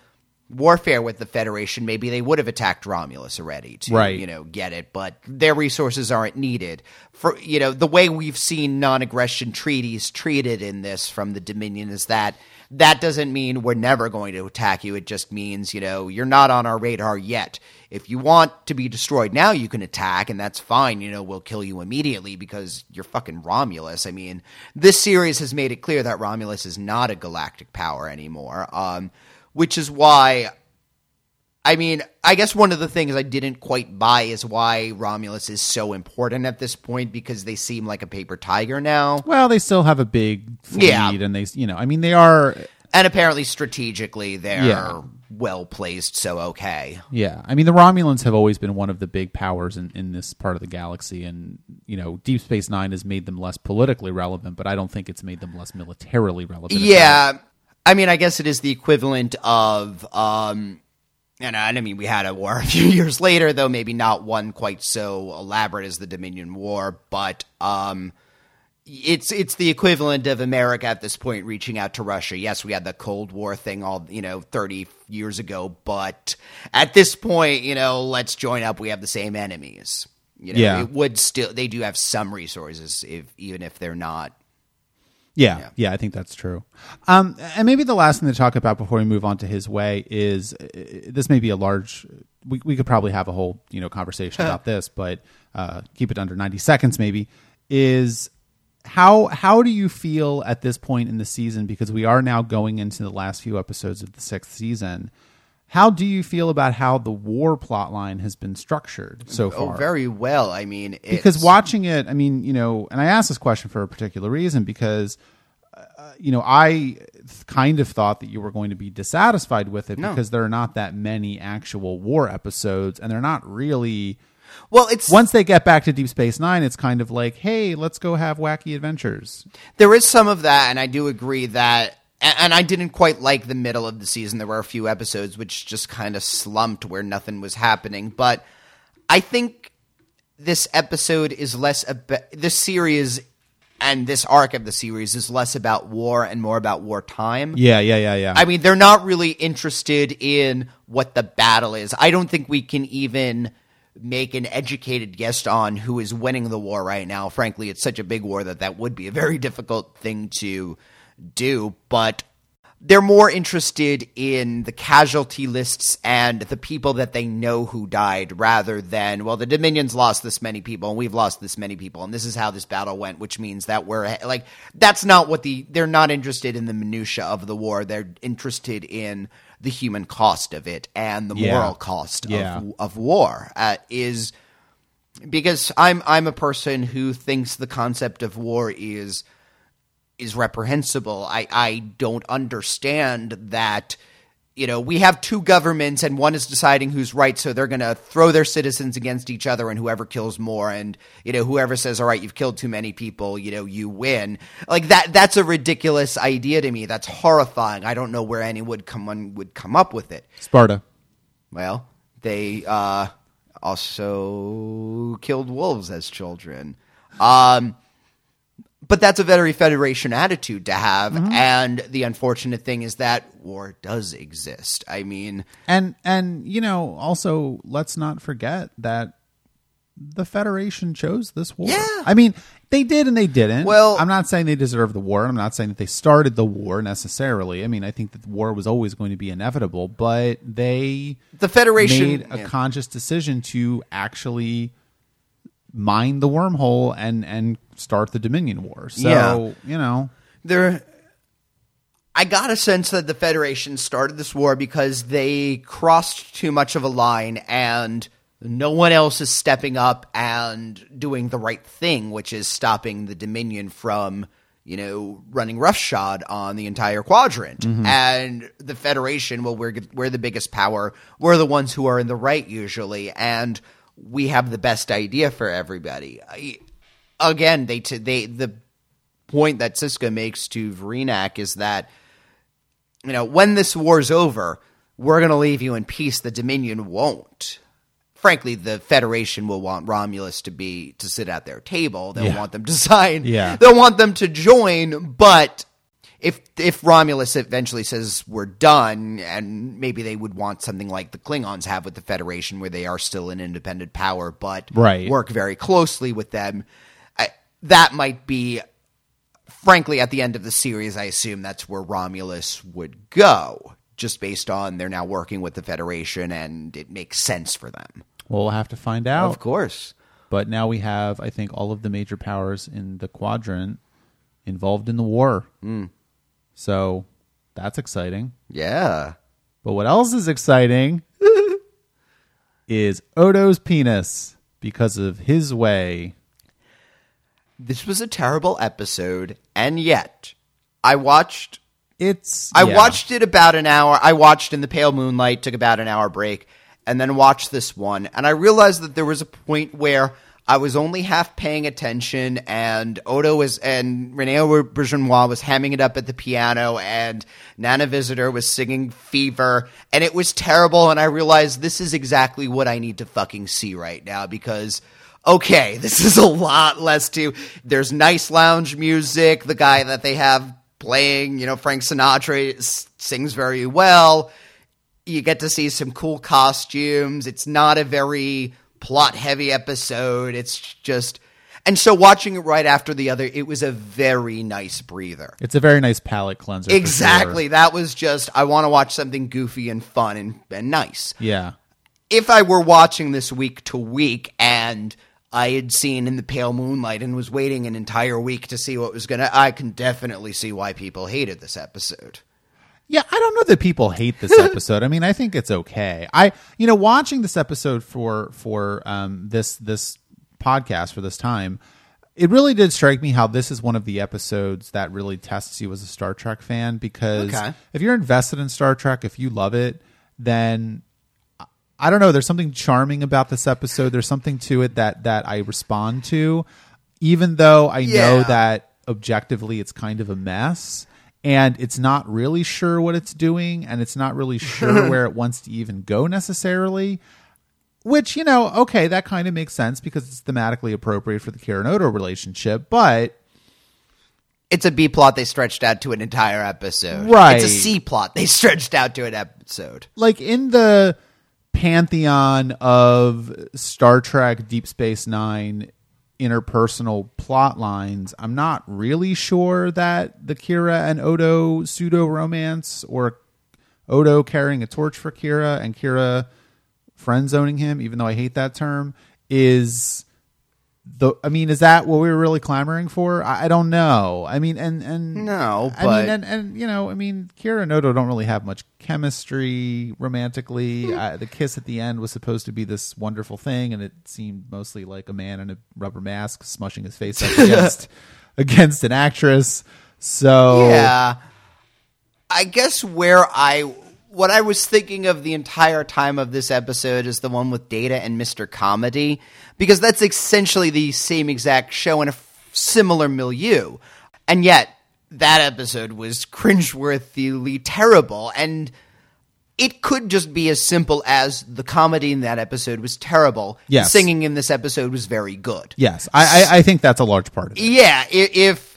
warfare with the Federation, maybe they would have attacked Romulus already to, Right. you know, get it, but their resources aren't needed. For you know, the way we've seen non-aggression treaties treated in this from the Dominion is that that doesn't mean we're never going to attack you. It just means, you know, you're not on our radar yet. If you want to be destroyed now, you can attack, and that's fine. You know, we'll kill you immediately because you're fucking Romulus. I mean, this series has made it clear that Romulus is not a galactic power anymore. Um, which is why I mean, I guess one of the things I didn't quite buy is why Romulus is so important at this point because they seem like a paper tiger now. Well, they still have a big fleet, Yeah. and they, you know, I mean, they are. And apparently strategically they're Yeah. well placed, so okay. Yeah, I mean, the Romulans have always been one of the big powers in, in this part of the galaxy, and you know, Deep Space Nine has made them less politically relevant, but I don't think it's made them less militarily relevant. Yeah. I mean, I guess it is the equivalent of um and I mean, we had a war [LAUGHS] a few years later, though maybe not one quite so elaborate as the Dominion War, but um, it's it's the equivalent of America at this point reaching out to Russia. Yes, we had the Cold War thing all you know thirty years ago, but at this point, you know, let's join up. We have the same enemies. You know, Yeah. it would still they do have some resources, if even if they're not. Yeah, yeah, I think that's true. Um, and maybe the last thing to talk about before we move on to his way is uh, this may be a large. We, we could probably have a whole you know conversation [LAUGHS] about this, but uh, keep it under ninety seconds. Maybe is how how do you feel at this point in the season because we are now going into the last few episodes of the sixth season. How do you feel about how the war plot line has been structured so far? Oh, very well. I mean, because watching it, I mean, you know, and I asked this question for a particular reason because, uh, you know, I kind of thought that you were going to be dissatisfied with it No. because there are not that many actual war episodes, and they're not really. well, it's Once they get back to Deep Space Nine, it's kind of like, hey, let's go have wacky adventures. There is some of that, and I do agree that. And and I didn't quite like the middle of the season. There were a few episodes which just kind of slumped where nothing was happening. But I think this episode is less about this series and this arc of the series is less about war and more about wartime. Yeah, yeah, yeah, yeah. I mean, they're not really interested in what the battle is. I don't think we can even make an educated guess on who is winning the war right now. Frankly, it's such a big war that that would be a very difficult thing to do, but they're more interested in the casualty lists and the people that they know who died rather than well the dominions lost this many people and we've lost this many people and this is how this battle went which means that we're like that's not what the they're not interested in the minutia of the war they're interested in the human cost of it and the Yeah. moral cost Yeah. of of war uh, is because I'm I'm a person who thinks the concept of war is is reprehensible. I I don't understand that you know, we have two governments and one is deciding who's right, so they're going to throw their citizens against each other and whoever kills more and, you know, whoever says, all right, you've killed too many people, you know, you win. Like that, that's a ridiculous idea to me. That's horrifying. I don't know where anyone would come, would come up with it. Sparta. Well, they, uh, also killed wolves as children. Um, but that's a very Federation attitude to have. Mm-hmm. And the unfortunate thing is that war does exist. I mean, And and you know, also let's not forget that the Federation chose this war. Yeah. I mean, they did and they didn't. Well- I'm not saying they deserve the war. I'm not saying that they started the war necessarily. I mean, I think that the war was always going to be inevitable, but they the Federation made a yeah. conscious decision to actually mine the wormhole and and start the Dominion War. So, Yeah. you know, there I got a sense that the Federation started this war because they crossed too much of a line and no one else is stepping up and doing the right thing, which is stopping the Dominion from, you know, running roughshod on the entire quadrant. Mm-hmm. And the Federation, well, we're we're the biggest power. We're the ones who are in the right usually, and we have the best idea for everybody. I, again, they t- they the point that Sisko makes to Vreenak is that you know when this war's over, we're going to leave you in peace. The Dominion won't. Frankly, the Federation will want Romulus to be to sit at their table. They'll Yeah. want them to [LAUGHS] sign. Yeah. They'll want them to join, but if if Romulus eventually says we're done, and maybe they would want something like the Klingons have with the Federation, where they are still an independent power, but Right. work very closely with them. I, that might be, frankly, at the end of the series. I assume that's where Romulus would go, just based on they're now working with the Federation, and it makes sense for them. we'll have to find out. Of course. But now we have, I think, all of the major powers in the quadrant involved in the war. Mm. So that's exciting. Yeah. But what else is exciting [LAUGHS] is Odo's penis because of his way. This was a terrible episode, and yet I watched It's I yeah. watched it about an hour. I watched in the pale moonlight, took about an hour break, and then watched this one. And I realized that there was a point where I was only half paying attention, and Odo was and Rene Auberjonois was hamming it up at the piano, and Nana Visitor was singing "Fever," and it was terrible. And I realized this is exactly what I need to fucking see right now because okay, [LAUGHS] this is a lot less to. There's nice lounge music. The guy that they have playing, you know, Frank Sinatra s- sings very well. You get to see some cool costumes. It's not a very plot heavy episode. It's just. And so watching it right after the other, it was a very nice breather. It's a very nice palate cleanser. Exactly. sure. That was just, I want to watch something goofy and fun and, and nice Yeah. if I were watching this week to week and I had seen in the pale moonlight and was waiting an entire week to see what was gonna, I can definitely see why people hated this episode. Yeah, I don't know that people hate this [LAUGHS] episode. I mean, I think it's okay. I, you know, watching this episode for for um, this this podcast for this time, it really did strike me how this is one of the episodes that really tests you as a Star Trek fan because Okay. if you're invested in Star Trek, if you love it, then I don't know. There's something charming about this episode. There's something to it that that I respond to, even though I know that objectively it's kind of a mess and it's not really sure what it's doing and it's not really sure [LAUGHS] where it wants to even go necessarily. Which you know, okay, that kind of makes sense because it's thematically appropriate for the Odo relationship, but It's a B plot they stretched out to an entire episode. Right. It's a C plot they stretched out to an episode. like in the pantheon of Star Trek Deep Space 9 interpersonal plot lines, I'm not really sure that the Kira and Odo pseudo romance or Odo carrying a torch for Kira and Kira friend zoning him, even though I hate that term, is the I mean, is that what we were really clamoring for? I, I don't know. I mean, and and No, I but- mean, and and you know, I mean, Kira and Odo don't really have much chemistry romantically. uh, the kiss at the end was supposed to be this wonderful thing, and it seemed mostly like a man in a rubber mask smushing his face up [LAUGHS] against against an actress. So Yeah. I guess where I what I was thinking of the entire time of this episode is the one with Data and Mr. Comedy because that's essentially the same exact show in a f- similar milieu. And yet that episode was cringeworthily terrible and it could just be as simple as the comedy in that episode was terrible. Yes. Singing in this episode was very good. yes, I, I I think that's a large part of it. Yeah, if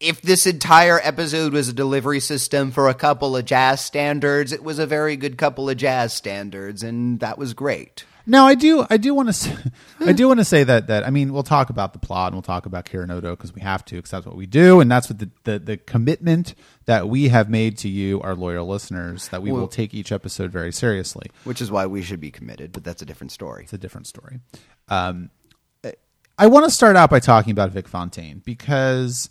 if this entire episode was a delivery system for a couple of jazz standards, it was a very good couple of jazz standards, and that was great. Now, I do, I do want to, say, [LAUGHS] I do want to say that that I mean, we'll talk about the plot and we'll talk about Kirinodo because we have to, because that's what we do, and that's what the, the the commitment that we have made to you, our loyal listeners, that we will take each episode very seriously. Which is why we should be committed, but that's a different story. It's a different story. Um, I want to start out by talking about Vic Fontaine because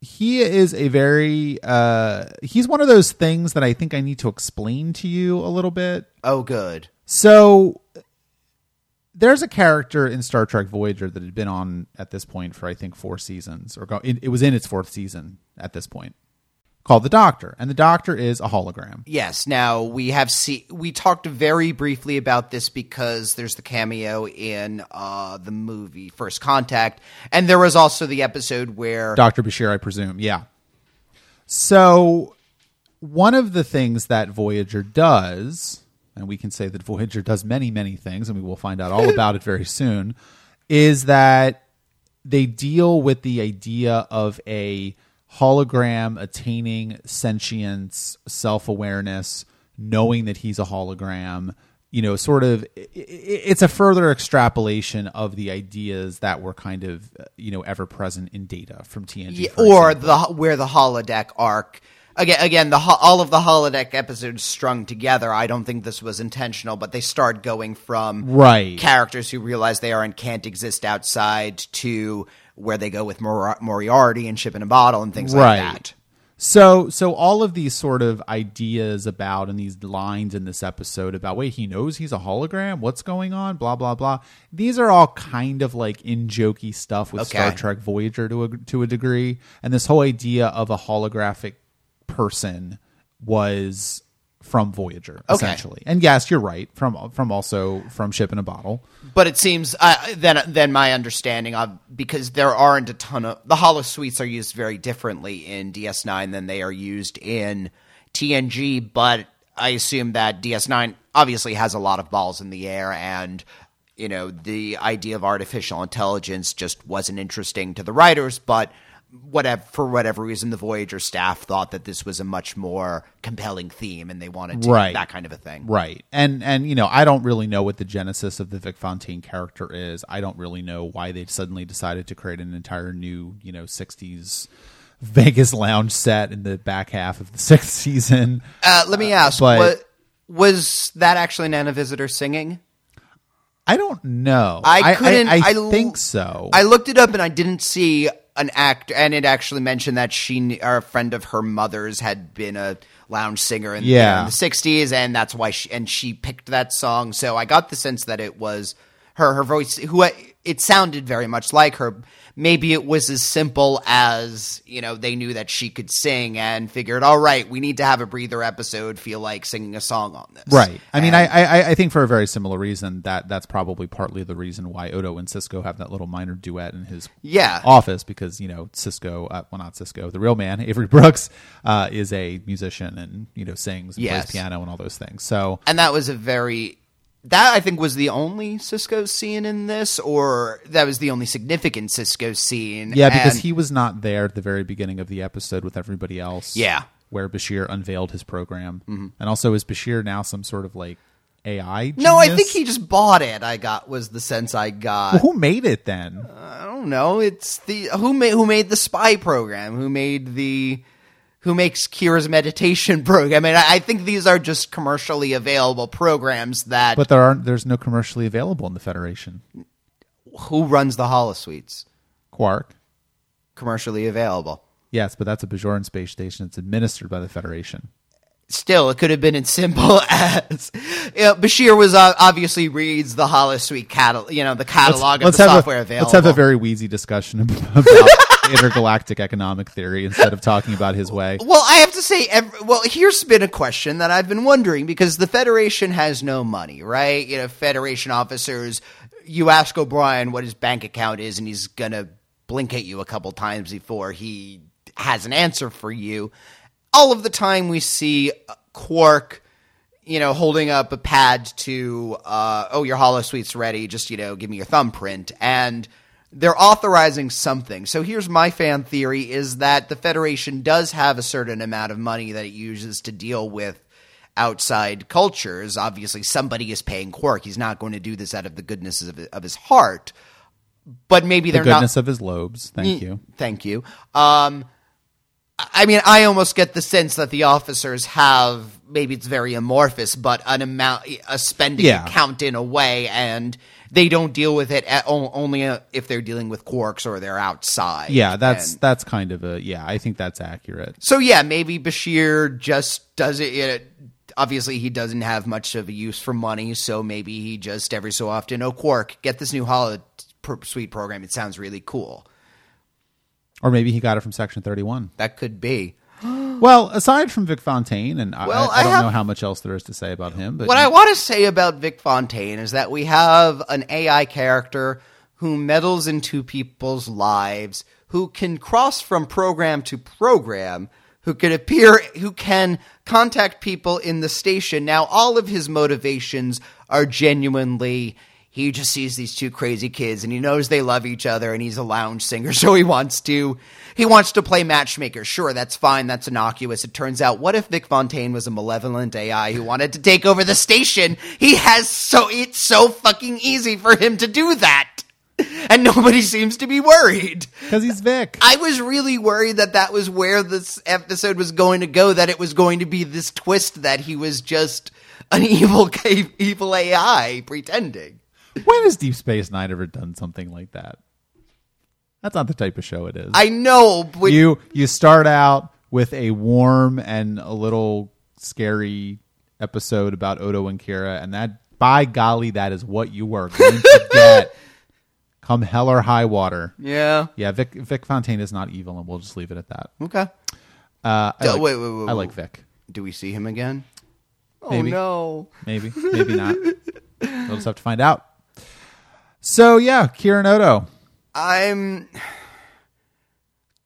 he is a very uh, he's one of those things that I think I need to explain to you a little bit. Oh, good. So there's a character in Star Trek Voyager that had been on at this point for I think four seasons, or go, it, it was in its fourth season at this point, called the Doctor, and the Doctor is a hologram. Yes. Now we have see we talked very briefly about this because there's the cameo in uh, the movie First Contact, and there was also the episode where Dr. Bashir, I presume. Yeah. So, one of the things that Voyager does, and we can say that Voyager does many, many things, and we will find out all [LAUGHS] about it very soon, is that they deal with the idea of a hologram attaining sentience, self awareness, knowing that he's a hologram. You know, sort of, it's a further extrapolation of the ideas that were kind of, you know, ever present in data from TNG. Yeah, or example. the where the holodeck arc again again the all of the holodeck episodes strung together i don't think this was intentional but they start going from Right. characters who realize they are and can't exist outside to where they go with Mor- moriarty and ship in a bottle and things like that. So so all of these sort of ideas about and these lines in this episode about wait he knows he's a hologram? What's going on? Blah blah blah. These are all kind of like in jokey stuff with Star Trek Voyager to a to a degree. And this whole idea of a holographic person was from Voyager Okay. essentially and yes you're right from from also from Ship in a Bottle but it seems uh, then then my understanding of because there aren't a ton of the holosuites are used very differently in DS9 than they are used in TNG but I assume that DS9 obviously has a lot of balls in the air and you know the idea of artificial intelligence just wasn't interesting to the writers but whatever for whatever reason the Voyager staff thought that this was a much more compelling theme and they wanted to Right. that kind of a thing Right. And and you know, I don't really know what the genesis of the Vic Fontaine character is. I don't really know why they suddenly decided to create an entire new, you know, 60s Vegas lounge set in the back half of the [LAUGHS] 6th season. Uh, let me ask: but- what, Was that actually Nana Visitor singing? I don't know. I couldn't. I, I, think so. I looked it up and I didn't see an act, and it actually mentioned that she, or a friend of her mother's, had been a lounge singer in, Yeah. in the '60s, and that's why she and she picked that song. So I got the sense that it was her. Her voice, who it sounded very much like her. Maybe it was as simple as you know they knew that she could sing and figured, all right, we need to have a breather episode. Feel like singing a song on this, Right. I mean, I, I I think for a very similar reason that that's probably partly the reason why Odo and Sisko have that little minor duet in his Yeah. office because you know Sisko, uh, well not Sisko, the real man Avery Brooks uh, is a musician and you know sings and Yes. plays piano and all those things. So and that was a very that I think was the only Sisko scene in this, or that was the only significant Sisko scene. yeah, because And- he was not there at the very beginning of the episode with everybody else. Yeah. where Bashir unveiled his program, mm-hmm. and also is Bashir now some sort of like AI? no, I think he just bought it. I got was the sense I got. Well, who made it then? I don't know. It's the who made who made the spy program, who made the who makes Kira's meditation [LAUGHS] program. I mean, I, think these are just commercially available programs that But there aren't. There's no commercially available in the Federation. who runs the holosuites? Quark. Commercially available. Yes, but that's a Bajoran space station. It's administered by the Federation. Still, it could have been as [LAUGHS] simple as you know, Bashir was uh, obviously reads the holosuite catalog, you know, the catalog of the software a, available. Let's have a very wheezy discussion [LAUGHS] about intergalactic economic theory instead of talking about his way. Well, I have to say, ev- well, here's been a question that I've been wondering because the Federation has no money, right? You know, Federation officers, you ask O'Brien what his bank account is, and he's gonna blink at you a couple times before he has an answer for you. All of the time, we see Quark, you know, holding up a pad to, uh, oh, your holosuite's ready. Just you know, give me your thumbprint and they're authorizing something. So here's my fan theory is that the Federation does have a certain amount of money that it uses to deal with outside cultures. Obviously, somebody is paying Quark. He's not going to do this out of the goodness of, of his heart. But maybe The they're goodness not. of his lobes. Thank you. Thank you. Um, I mean, I almost get the sense that the officers have maybe it's very amorphous, but an amount, a spending Yeah. account in a way, and they don't deal with it at, only uh, if they're dealing with quarks or they're outside. Yeah, that's And- that's kind of a yeah. I think that's accurate. so. Yeah, maybe Bashir just does it. it obviously, he doesn't have much of a use for money, so maybe he just every so often, oh Quark, get this new Holo Suite program. It sounds really cool. Or maybe he got it from Section Thirty One. That could be. [GASPS] Well, aside from Vic Fontaine, and I- Well, I, I I don't have- know how much else there is to say about him, but What I want to say about Vic Fontaine is that we have an AI character who meddles into people's lives, who can cross from program to program, who can appear, who can contact people in the station. Now, all of his motivations are genuinely. He just sees these two crazy kids and he knows they love each other and he's a lounge singer, [LAUGHS] so he wants to he wants to play matchmaker. Sure, that's fine, that's innocuous. It turns out what if Vic Fontaine was a malevolent AI who wanted to take over the station? He has so it's so fucking easy for him to do that. And nobody seems to be worried. because he's Vic. I was really worried that that was where this episode was going to go. That it was going to be this twist that he was just an [LAUGHS] evil, evil AI pretending. When has Deep Space Nine ever done something like that? That's not the type of show it is. I know, but you you start out with a warm and a little scary episode about Odo and Kira, and that by golly, that is what you were going to [LAUGHS] get. Come hell or high water. yeah, Yeah, Vic Vic Fontaine is not evil, and we'll just leave it at that. okay. Uh, I like, wait, wait, wait, I like. Vic. Do we see him again? Maybe. Oh no! Maybe, [LAUGHS] maybe not. we'll just have to find out. So yeah, Kira and Odo. I'm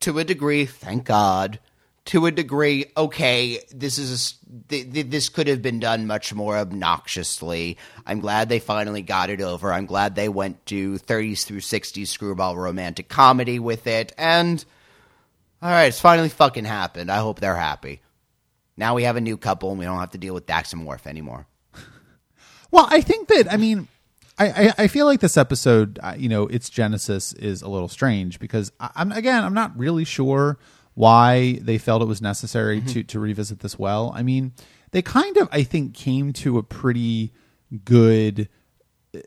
to a degree, thank God. To a degree, okay, this is a th- th- this could have been done much more obnoxiously. I'm glad they finally got it over. I'm glad they went to 30s through 60s screwball romantic comedy with it. And all right, it's finally fucking happened. I hope they're happy. Now we have a new couple, and we don't have to deal with Dax and Worf anymore. Well, I think that I mean, I, I, I feel like this episode, you know, its genesis is a little strange because I, I'm again, I'm not really sure why they felt it was necessary Mm-hmm. to to revisit this well. I mean, they kind of, I think, came to a pretty good uh,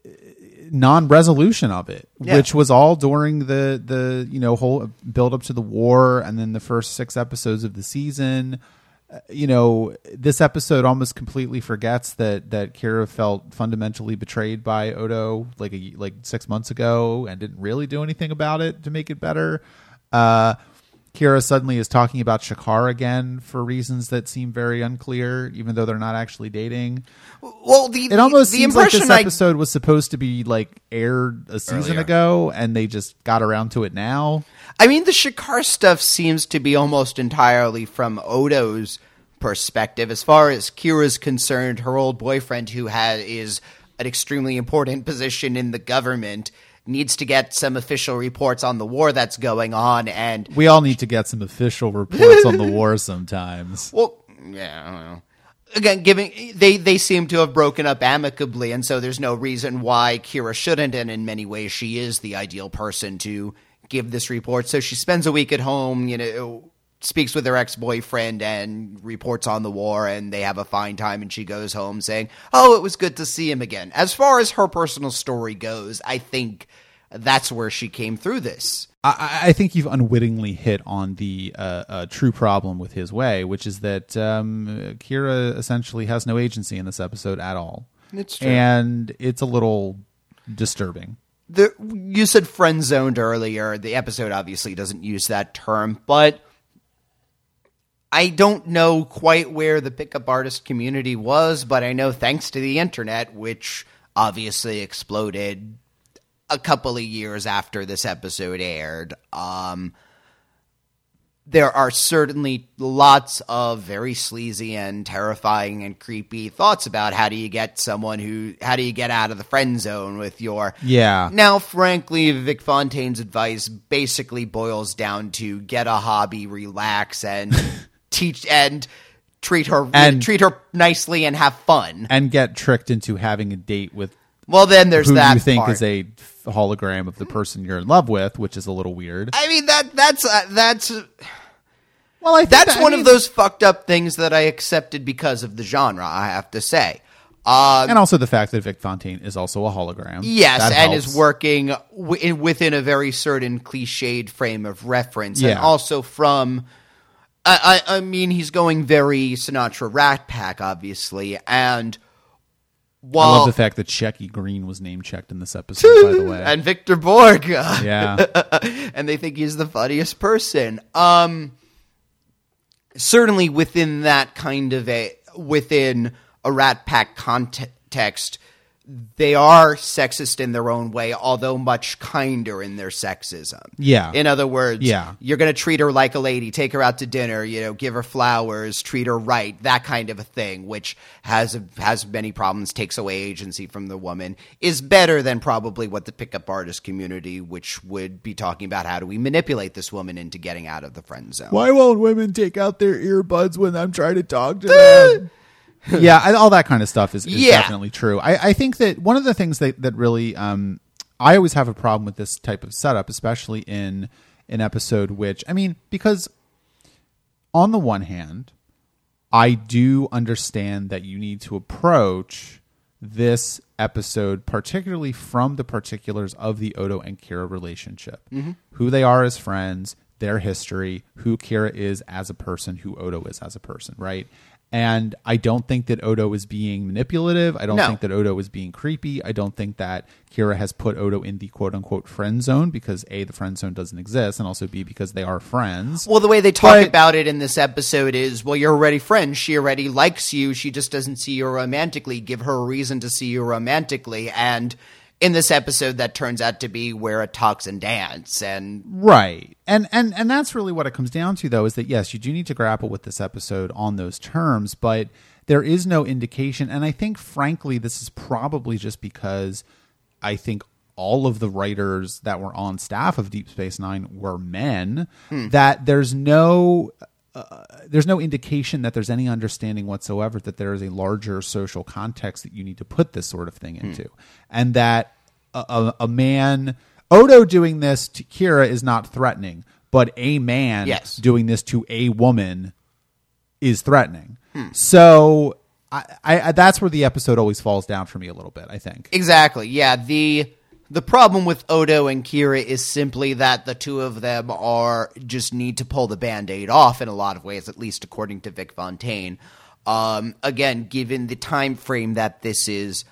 non-resolution of it Yeah. which was all during the the you know whole build up to the war and then the first six episodes of the season you know this episode almost completely forgets that that Kira felt fundamentally betrayed by Odo like a like 6 months ago and didn't really do anything about it to make it better uh Kira suddenly is talking about Shakaar again for reasons that seem very unclear, even though they're not actually dating. Well, the It almost the seems like this I episode was supposed to be like aired a season Earlier. ago, and they just got around to it now. I mean, the Shakaar stuff seems to be almost entirely from Odo's perspective. As far as Kira's concerned, her old boyfriend, who had is an extremely important position in the government, needs to get some official reports on the war that's going on. And We all need to get some official reports on the war sometimes. [LAUGHS] well, yeah, I don't know. Again, giving they they seem to have broken up amicably, and so there's no reason why Kira shouldn't. And in many ways, she is the ideal person to give this report. So she spends a week at home, you know, speaks with her ex boyfriend, and reports on the war, and they have a fine time. And she goes home saying, "Oh, it was good to see him again." As far as her personal story goes, I think that's where she came through this. I, I think you've unwittingly hit on the uh, uh, true problem with his way, which is that um, Kira essentially has no agency in this episode at all. It's true. and it's a little disturbing. the you said friend zoned earlier. The episode obviously doesn't use that term, but I don't know quite where the pickup artist community was, but I know thanks to the internet, which obviously exploded a couple of years after this episode aired, um, there are certainly lots of very sleazy and terrifying and creepy thoughts about how do you get someone who how do you get out of the friend zone with your Yeah. now frankly vic fontaine's advice basically boils down to get a hobby relax and [LAUGHS] teach and treat her And- treat her nicely and have fun And get tricked into having a date with well then there's who that you think part. is a hologram of the person you're in love with, which is a little weird. i mean that that's uh, that's well, I think that's that- I one mean- of those fucked up things that I accepted because of the genre. I have to say. Um, and also the fact that Vic Fontaine is also a hologram. yes, That and helps. is working w- within a very certain cliched frame of reference, and also from. I, I, I mean, he's going very Sinatra Rat Pack, obviously, and I love the fact that Shecky Greene was name checked in this episode. by the [LAUGHS] way, and Victor Borge, [LAUGHS] yeah, and they think he's the funniest person. Um, certainly within that kind of a within a Rat Pack context, they are sexist in their own way, although much kinder in their sexism. Yeah. In other words, Yeah. you're going to treat her like a lady, take her out to dinner, you know, give her flowers, treat her right, that kind of a thing, which has has many problems, takes away agency from the woman, is better than probably what the pickup artist community, which would be talking about how do we manipulate this woman into getting out of the friend zone. Why won't women take out their earbuds when I'm trying to talk to [LAUGHS] them? [LAUGHS] yeah, all that kind of stuff is, is Yeah. definitely true. I, I think that one of the things that, that really, um, I always have a problem with this type of setup, especially in an episode which, I mean, because on the one hand, I do understand that you need to approach this episode, particularly from the particulars of the Odo and Kira relationship, who they are as friends, their history, who Kira is as a person, who Odo is as a person, right? And I don't think that Odo is being manipulative. I don't No. think that Odo is being creepy. I don't think that Kira has put Odo in the quote unquote friend zone because A, the friend zone doesn't exist, and also B, because they are friends. Well, the way they talk But- about it in this episode is, well, you're already friends. She already likes you. She just doesn't see you romantically. Give her a reason to see you romantically. And in this episode, that turns out to be where it talks and dance. And Right. And and and that's really what it comes down to though is that yes, you do need to grapple with this episode on those terms, but there is no indication and I think frankly this is probably just because I think all of the writers that were on staff of Deep Space 9 were men hmm. that there's no uh, there's no indication that there's any understanding whatsoever that there is a larger social context that you need to put this sort of thing into, and that a, a, a man Odo doing this to Kira is not threatening, but a man Yes. doing this to a woman is threatening. So I, I, that's where the episode always falls down for me a little bit. I think. exactly, yeah, the. The problem with Odo and Kira is simply that the two of them are just need to pull the band-aid off in a lot of ways, at least according to Vic Fontaine. Um, again, given the time frame that this is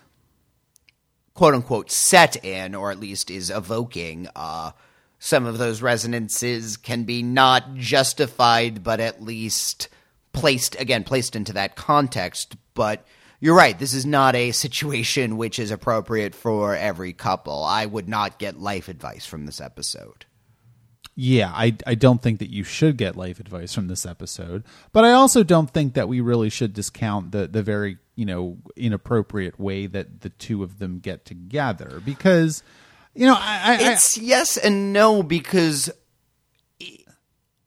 quote unquote set in, or at least is evoking, uh, some of those resonances can be not justified, but at least placed again placed into that context. But you're right. This is not a situation which is appropriate for every couple. I would not get life advice from this episode. Yeah, I, I don't think that you should get life advice from this episode, but I also don't think that we really should discount the the very you know inappropriate way that the two of them get together because you know I, I, I It's yes and no because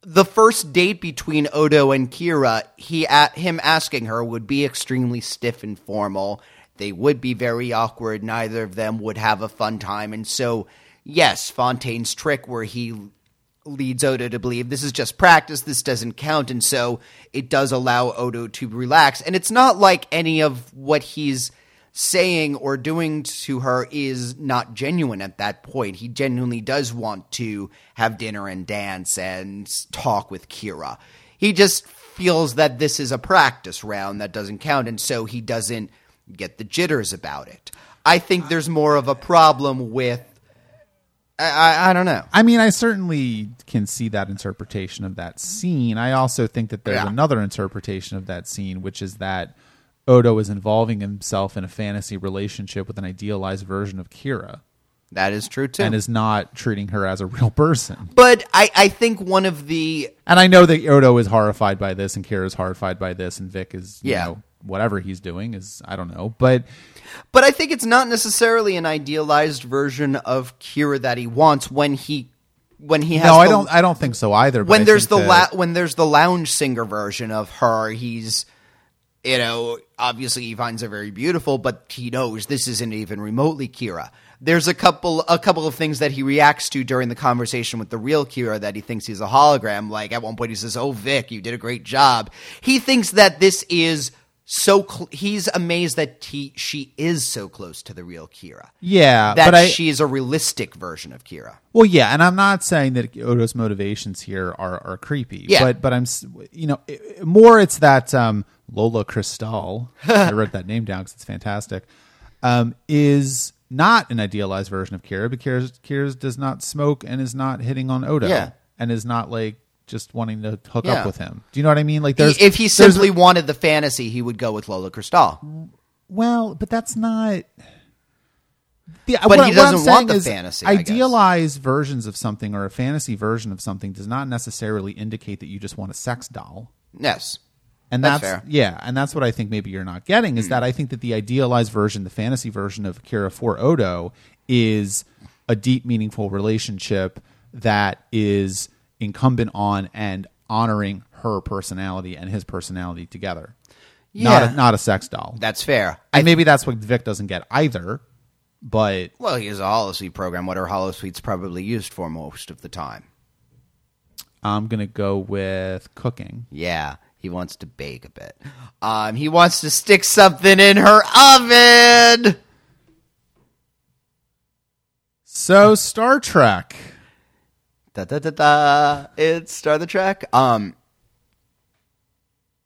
the first date between Odo and Kira, he at him asking her would be extremely stiff and formal. They would be very awkward. Neither of them would have a fun time, and so yes, Fontaine's trick where he leads Odo to believe this is just practice, this doesn't count, and so it does allow Odo to relax. And it's not like any of what he's saying or doing to her is not genuine at that point. He genuinely does want to have dinner and dance and talk with Kira. He just feels that this is a practice round that doesn't count, and so he doesn't get the jitters about it. I think uh, there's more of a problem with. I, I, I don't know. I mean, I certainly can see that interpretation of that scene. I also think that there's Yeah. another interpretation of that scene, which is that Odo is involving himself in a fantasy relationship with an idealized version of Kira That is true too. and is not treating her as a real person. but I, I think one of the And I know that Odo is horrified by this, and Kira is horrified by this, and Vic is, you Yeah. know, whatever he's doing is, I don't know. But But I think it's not necessarily an idealized version of Kira that he wants when he when he has no, I the- don't. I don't think so either. but when I there's the think la- when there's the lounge singer version of her, he's you know obviously he finds her very beautiful, but he knows this isn't even remotely Kira. There's a couple a couple of things that he reacts to during the conversation with the real Kira that he thinks he's a hologram. Like at one point he says, "Oh Vic, you did a great job." He thinks that this is so cl- he's amazed that he she is so close to the real Kira. yeah, That but I, she is a realistic version of Kira. Well, yeah, and I'm not saying that Odo's motivations here are, are creepy. Yeah. but but I'm you know more it's that um, Lola Cristal. [LAUGHS] I wrote that name down because it's fantastic. Um, is not an idealized version of Kira, because Kira's does not smoke and is not hitting on Odo, Yeah. and is not like just wanting to hook Yeah. up with him. Do you know what I mean? Like, there's if he there's- simply wanted the fantasy, he would go with Lola Cristal. Well, but that's not. Yeah, But what, he doesn't want the is fantasy, I guess. Idealized versions of something or a fantasy version of something does not necessarily indicate that you just want a sex doll. Yes. And That's that's, fair. Hmm. yeah, and that's what I think maybe you're not getting is that I think that the idealized version, the fantasy version of Kira for Odo is a deep, meaningful relationship that is incumbent on and honoring her personality and his personality together. Not Yeah. a, not a sex doll. That's fair. And maybe that's what Vic doesn't get either. But Well, he has a holosuite program. What are holosuites probably used for most of the time? I'm gonna go with cooking. Yeah, he wants to bake a bit. Um, he wants to stick something in her oven. So Star Trek. Da da da da. It's Star the Trek. Um,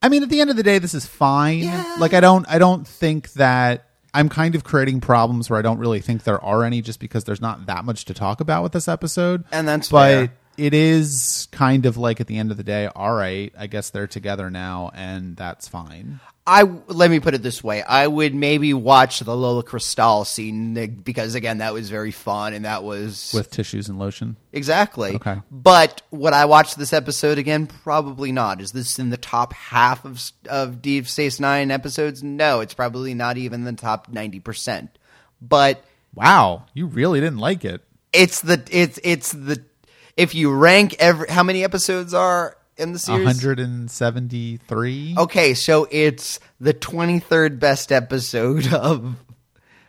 I mean, at the end of the day, this is fine. Yeah. Like, I don't, I don't think that I'm kind of creating problems where I don't really think there are any, just because there's not that much to talk about with this episode. And that's but fair. it is kind of like at the end of the day, all right, I guess they're together now, and that's fine. I let me put it this way: I would maybe watch the Lola Cristal scene because again, that was very fun and that was With tissues and lotion. Exactly. Okay. But would I watch this episode again? Probably not. Is this in the top half of of Deep Space Nine episodes? No, it's probably not even the top ninety percent. But Wow, you really didn't like it. it's the it's it's the if you rank every how many episodes are in the series? 173. Okay, so it's the twenty third best episode [LAUGHS] of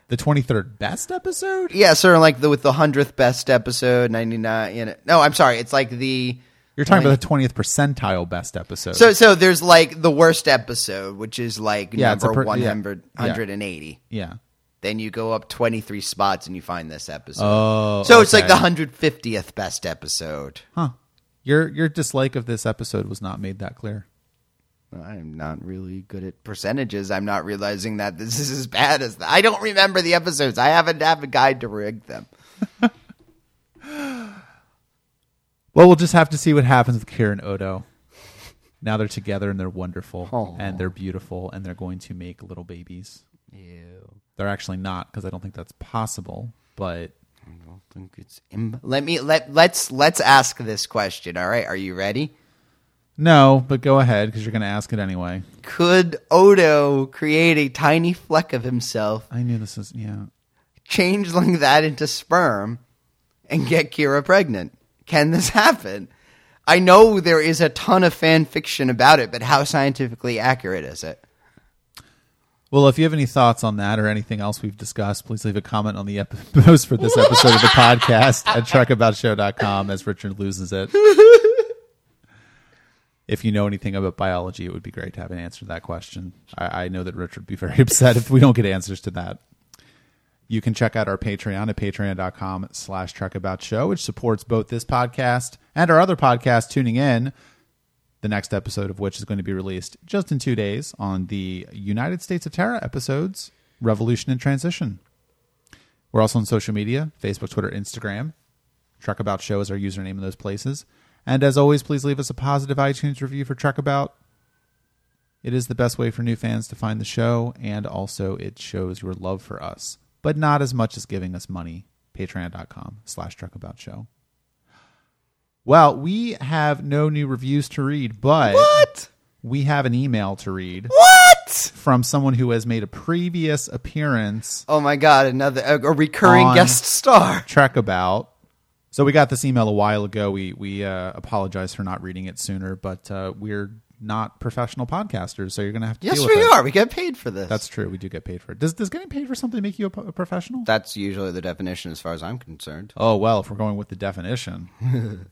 The 23rd best episode? yeah, sort of like the with the hundredth best episode ninety nine. You know, no, I'm sorry, it's like the You're talking about the 20th percentile best episode. So so there's like the worst episode, which is like Yeah, number per- yeah. 100, Yeah. 180. yeah. Then you go up 23 spots and you find this episode. Oh, so it's like the 150th best episode. Huh. Your your dislike of this episode was not made that clear. I'm not really good at percentages. I'm not realizing that this is as bad as I don't remember the episodes. I haven't have a guide to rig them. [LAUGHS] Well, we'll just have to see what happens with Kira and Odo. Now they're together and they're wonderful Aw. and they're beautiful and they're going to make little babies. Ew. They're actually not because I don't think that's possible. But let me let let's let's ask this question. All right, are you ready? no, but go ahead because you're going to ask it anyway. Could Odo create a tiny fleck of himself I knew this was yeah. changeling that into sperm and get Kira pregnant. Can this happen? I know there is a ton of fan fiction about it, but how scientifically accurate is it? Well, if you have any thoughts on that or anything else we've discussed, please leave a comment on the ep- [LAUGHS] post for this episode of the podcast at trekaboutshow.com as Richard loses it. if you know anything about biology, it would be great to have an answer to that question. I, I know that Richard would be [LAUGHS] very upset if we don't get answers to that. You can check out our Patreon at patreon.com slash About Show, which supports both this podcast and our other podcast, Tuning In, the next episode of which is going to be released just in two days on the United States of Tara episodes, Revolution and Transition. We're also on social media Facebook, Twitter, Instagram. Trek About Show is our username in those places. And as always, please leave us a positive iTunes review for Trek About. It is the best way for new fans to find the show, and also it shows your love for us but not as much as giving us money. Patreon.com slash trekabout Well, we have no new reviews to read, but what? we have an email to read. What? From someone who has made a previous appearance. Oh my god, another a, a recurring guest star. [LAUGHS] Trek about. So we got this email a while ago. We we uh, apologize for not reading it sooner, but uh, we're not professional podcasters, so you're going to have to. Yes, we with are. We get paid for this. That's true. We do get paid for it. Does does getting paid for something make you a, a professional? That's usually the definition, as far as I'm concerned. Oh well, if we're going with the definition, [LAUGHS]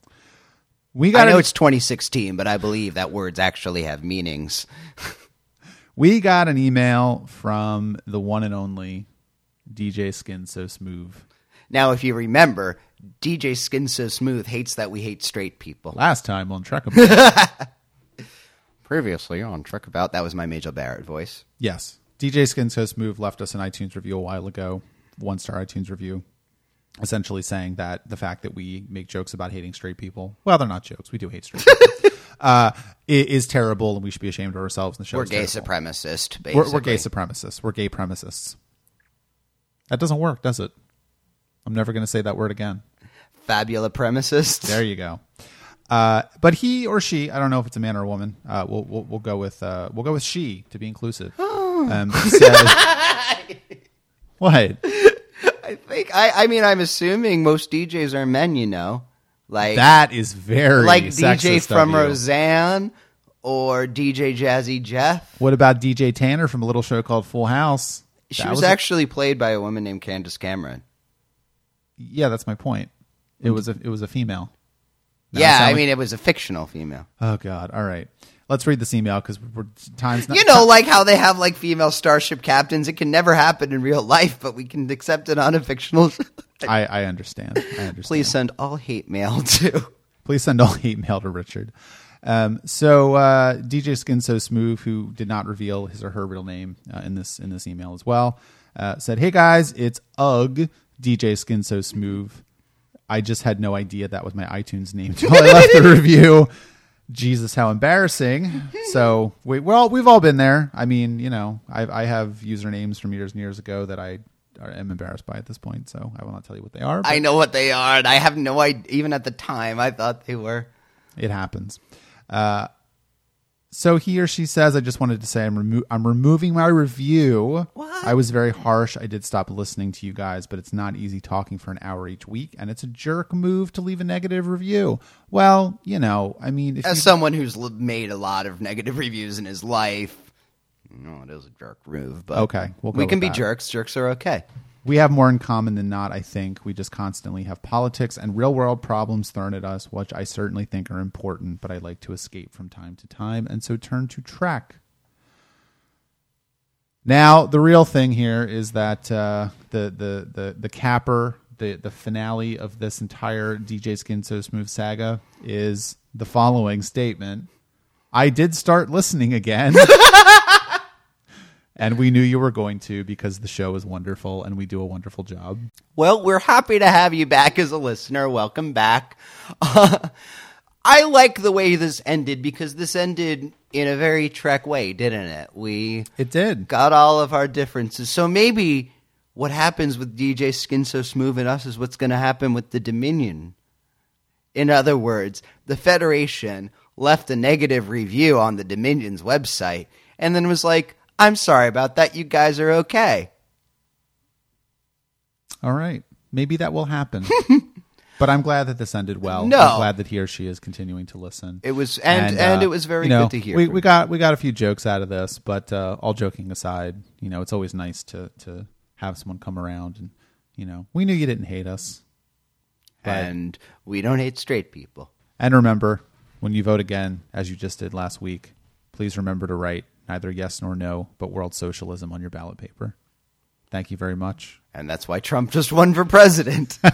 we got. I know an, it's 2016, but I believe that words actually have meanings. [LAUGHS] we got an email from the one and only DJ Skin So Smooth. Now, if you remember, DJ Skin So Smooth hates that we hate straight people. Last time on Trek [LAUGHS] Previously on Trekabout, that was my Majel Barrett voice. Yes. DJ Skin So Smooth left us an iTunes review a while ago, one star iTunes review, essentially saying that the fact that we make jokes about hating straight people, well, they're not jokes. We do hate straight people. [LAUGHS] uh, is terrible, and we should be ashamed of ourselves. And the show we're gay terrible. supremacist. Basically. We're, we're gay supremacists. We're gay premicists. That doesn't work, does it? I'm never going to say that word again. Fabula premicists. There you go. Uh, but he or she, I don't know if it's a man or a woman. Uh, we'll, we'll, we'll go with uh, we'll go with she to be inclusive. [GASPS] um, said, [LAUGHS] what? I think I. I mean, I'm assuming most DJs are men. You know, like that is very like DJ from Roseanne or DJ Jazzy Jeff. What about DJ Tanner from a little show called Full House? She was, was, actually a- played by a woman named Candace Cameron. Yeah, that's my point. It was a it was a female. Now yeah, I like... mean, it was a fictional female. Oh God! All right, let's read this email because we're times. Not... you know, like how they have like female starship captains. It can never happen in real life, but we can accept it on a fictional. [LAUGHS] I, I understand. I [LAUGHS] understand. Please send all hate mail [LAUGHS] to. Please send all hate mail to Richard. Um, so uh, DJ Skin So Smooth, who did not reveal his or her real name uh, in this in this email as well, uh, said, "Hey guys, it's Ugh DJ Skin So Smooth. I just had no idea that was my iTunes name until I left the review. Jesus, how embarrassing! [LAUGHS] So we well, we've all been there. I mean, you know, I, I have usernames from years and years ago that I am embarrassed by at this point. So I will not tell you what they are. I know what they are, and I have no idea. Even at the time, I thought they were. It happens. Uh, so he or she says, "I just wanted to say I'm remo- I'm removing my review. What? I was very harsh. I did stop listening to you guys, but it's not easy talking for an hour each week, and it's a jerk move to leave a negative review. Well, you know, I mean, as you- someone who's made a lot of negative reviews in his life, no, it is a jerk move. But okay, we'll we can be that. jerks. Jerks are okay we have more in common than not, I think. We just constantly have politics and real world problems thrown at us, which I certainly think are important, but I like to escape from time to time, and so turn to Trek. Now, the real thing here is that uh, the, the, the, the capper, the, the finale of this entire DJ Skin So Smooth saga is the following statement I did start listening again. [LAUGHS] and we knew you were going to because the show is wonderful and we do a wonderful job. Well, we're happy to have you back as a listener. Welcome back. Uh, [LAUGHS] I like the way this ended because this ended in a very Trek way, didn't it? We it did got all of our differences. So maybe what happens with DJ Skin So Smooth and us is what's going to happen with the Dominion. In other words, the Federation left a negative review on the Dominion's website and then was like, I'm sorry about that. You guys are okay. All right. Maybe that will happen. [LAUGHS] but I'm glad that this ended well. No. I'm glad that he or she is continuing to listen. It was and and, and uh, it was very you know, good to hear. We, we got we got a few jokes out of this, but uh, all joking aside, you know, it's always nice to to have someone come around and you know, we knew you didn't hate us. and we don't hate straight people. And remember, when you vote again, as you just did last week, please remember to write neither yes nor no, but world socialism on your ballot paper. Thank you very much. And that's why Trump just won for president. [LAUGHS]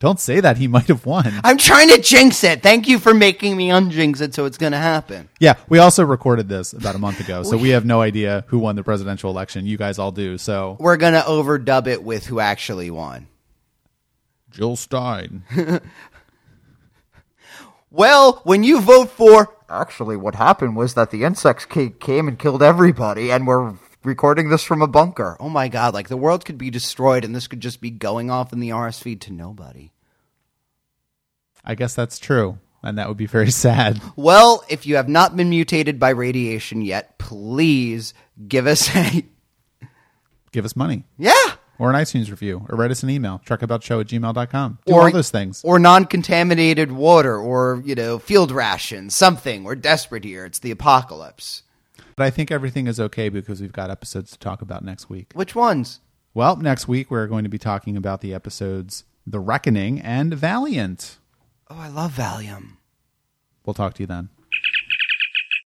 Don't say that he might have won. I'm trying to jinx it. Thank you for making me unjinx it so it's going to happen. Yeah, we also recorded this about a month ago, so [LAUGHS] we have no idea who won the presidential election. You guys all do. So We're going to overdub it with who actually won. Jill Stein. [LAUGHS] Well, when you vote for Actually, what happened was that the insects came and killed everybody, and we're recording this from a bunker. Oh my god, like the world could be destroyed and this could just be going off in the RS feed to nobody. I guess that's true, and that would be very [LAUGHS] sad. Well, if you have not been mutated by radiation yet, please give us a Give us money Yeah. Or an iTunes review or write us an email, trekaboutshow at gmail.com. Do all those things. Or non-contaminated water or, you know, field rations, something. We're desperate here. It's the apocalypse. But I think everything is okay because we've got episodes to talk about next week. Which ones? Well, next week we're going to be talking about the episodes The Reckoning and Valiant. Oh, I love Valium. We'll talk to you then.